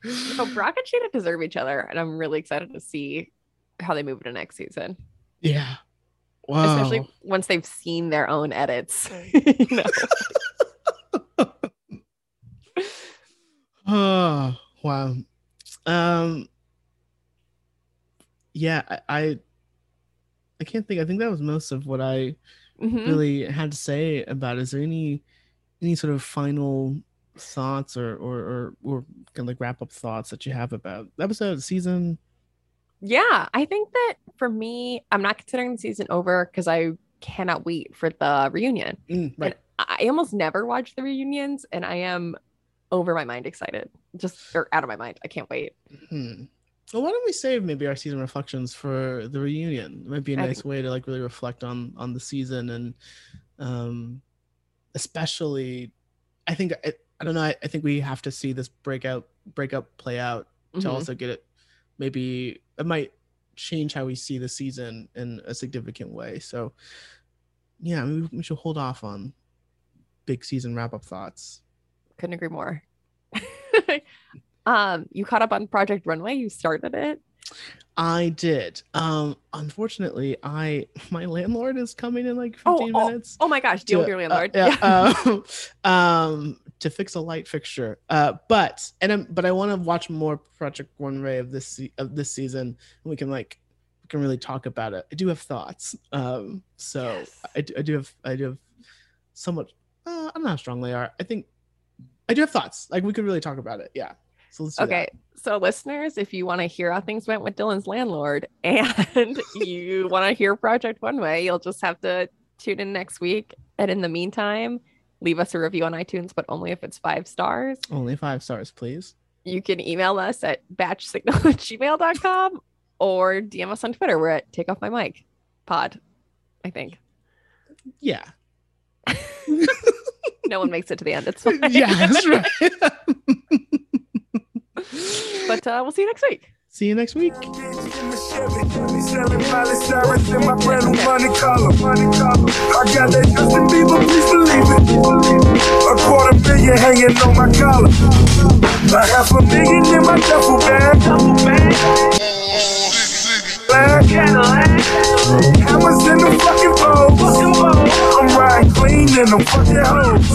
So Brock and Scheana deserve each other, and I'm really excited to see how they move into next season, yeah wow especially once they've seen their own edits. you know? oh wow um yeah I, I i can't think i think that was most of what i Mhm. really had to say about. it. Is there any any sort of final thoughts or or or, or kind of like wrap up thoughts that you have about the episode, season? Yeah, I think that for me, I'm not considering the season over because I cannot wait for the reunion. Mm, right. I almost never watch the reunions, and I am over my mind excited, just or out of my mind. I can't wait. Hmm. Well, why don't we save maybe our season reflections for the reunion? It might be a nice way to like really reflect on on the season and um especially I think I, I don't know, I, I think we have to see this breakout breakup play out to Mhm. also get it maybe it might change how we see the season in a significant way. So yeah, maybe we should hold off on big season wrap up thoughts. Couldn't agree more. um, you caught up on Project Runway. You started it. I did. Um, unfortunately, I my landlord is coming in like Oh, 15 oh, minutes. Oh my gosh, deal with to- your uh, landlord. yeah, uh, um, to fix a light fixture. Uh, but and I'm, but I want to watch more Project Runway of this of this season, and we can like we can really talk about it. I do have thoughts. Um, so Yes. I, do, I do have I do have somewhat. Uh, I don't know how strong they are. I think I do have thoughts. Like we could really talk about it. Yeah. So let's do that. Okay, so listeners, if you want to hear how things went with Dylan's landlord and you want to hear Project Runway, you'll just have to tune in next week. And in the meantime, leave us a review on iTunes, but only if it's five stars. Only five stars, please. You can email us at batchsignal at gmail.com or DM us on Twitter. We're at Take Off My Mic Pod, I think. Yeah. No one makes it to the end. It's fine. yeah, that's right. But uh, we'll see you next week. See you next week. Selling Miley Cyrus in my brand new money collar. Money collar. I got that Justin Bieber, please believe it. A quarter million hanging on my collar. A half a million in my duffel bag. Duffel. Cadillac. Hammers in the fucking bowl. I'm riding clean in them fucking hoes.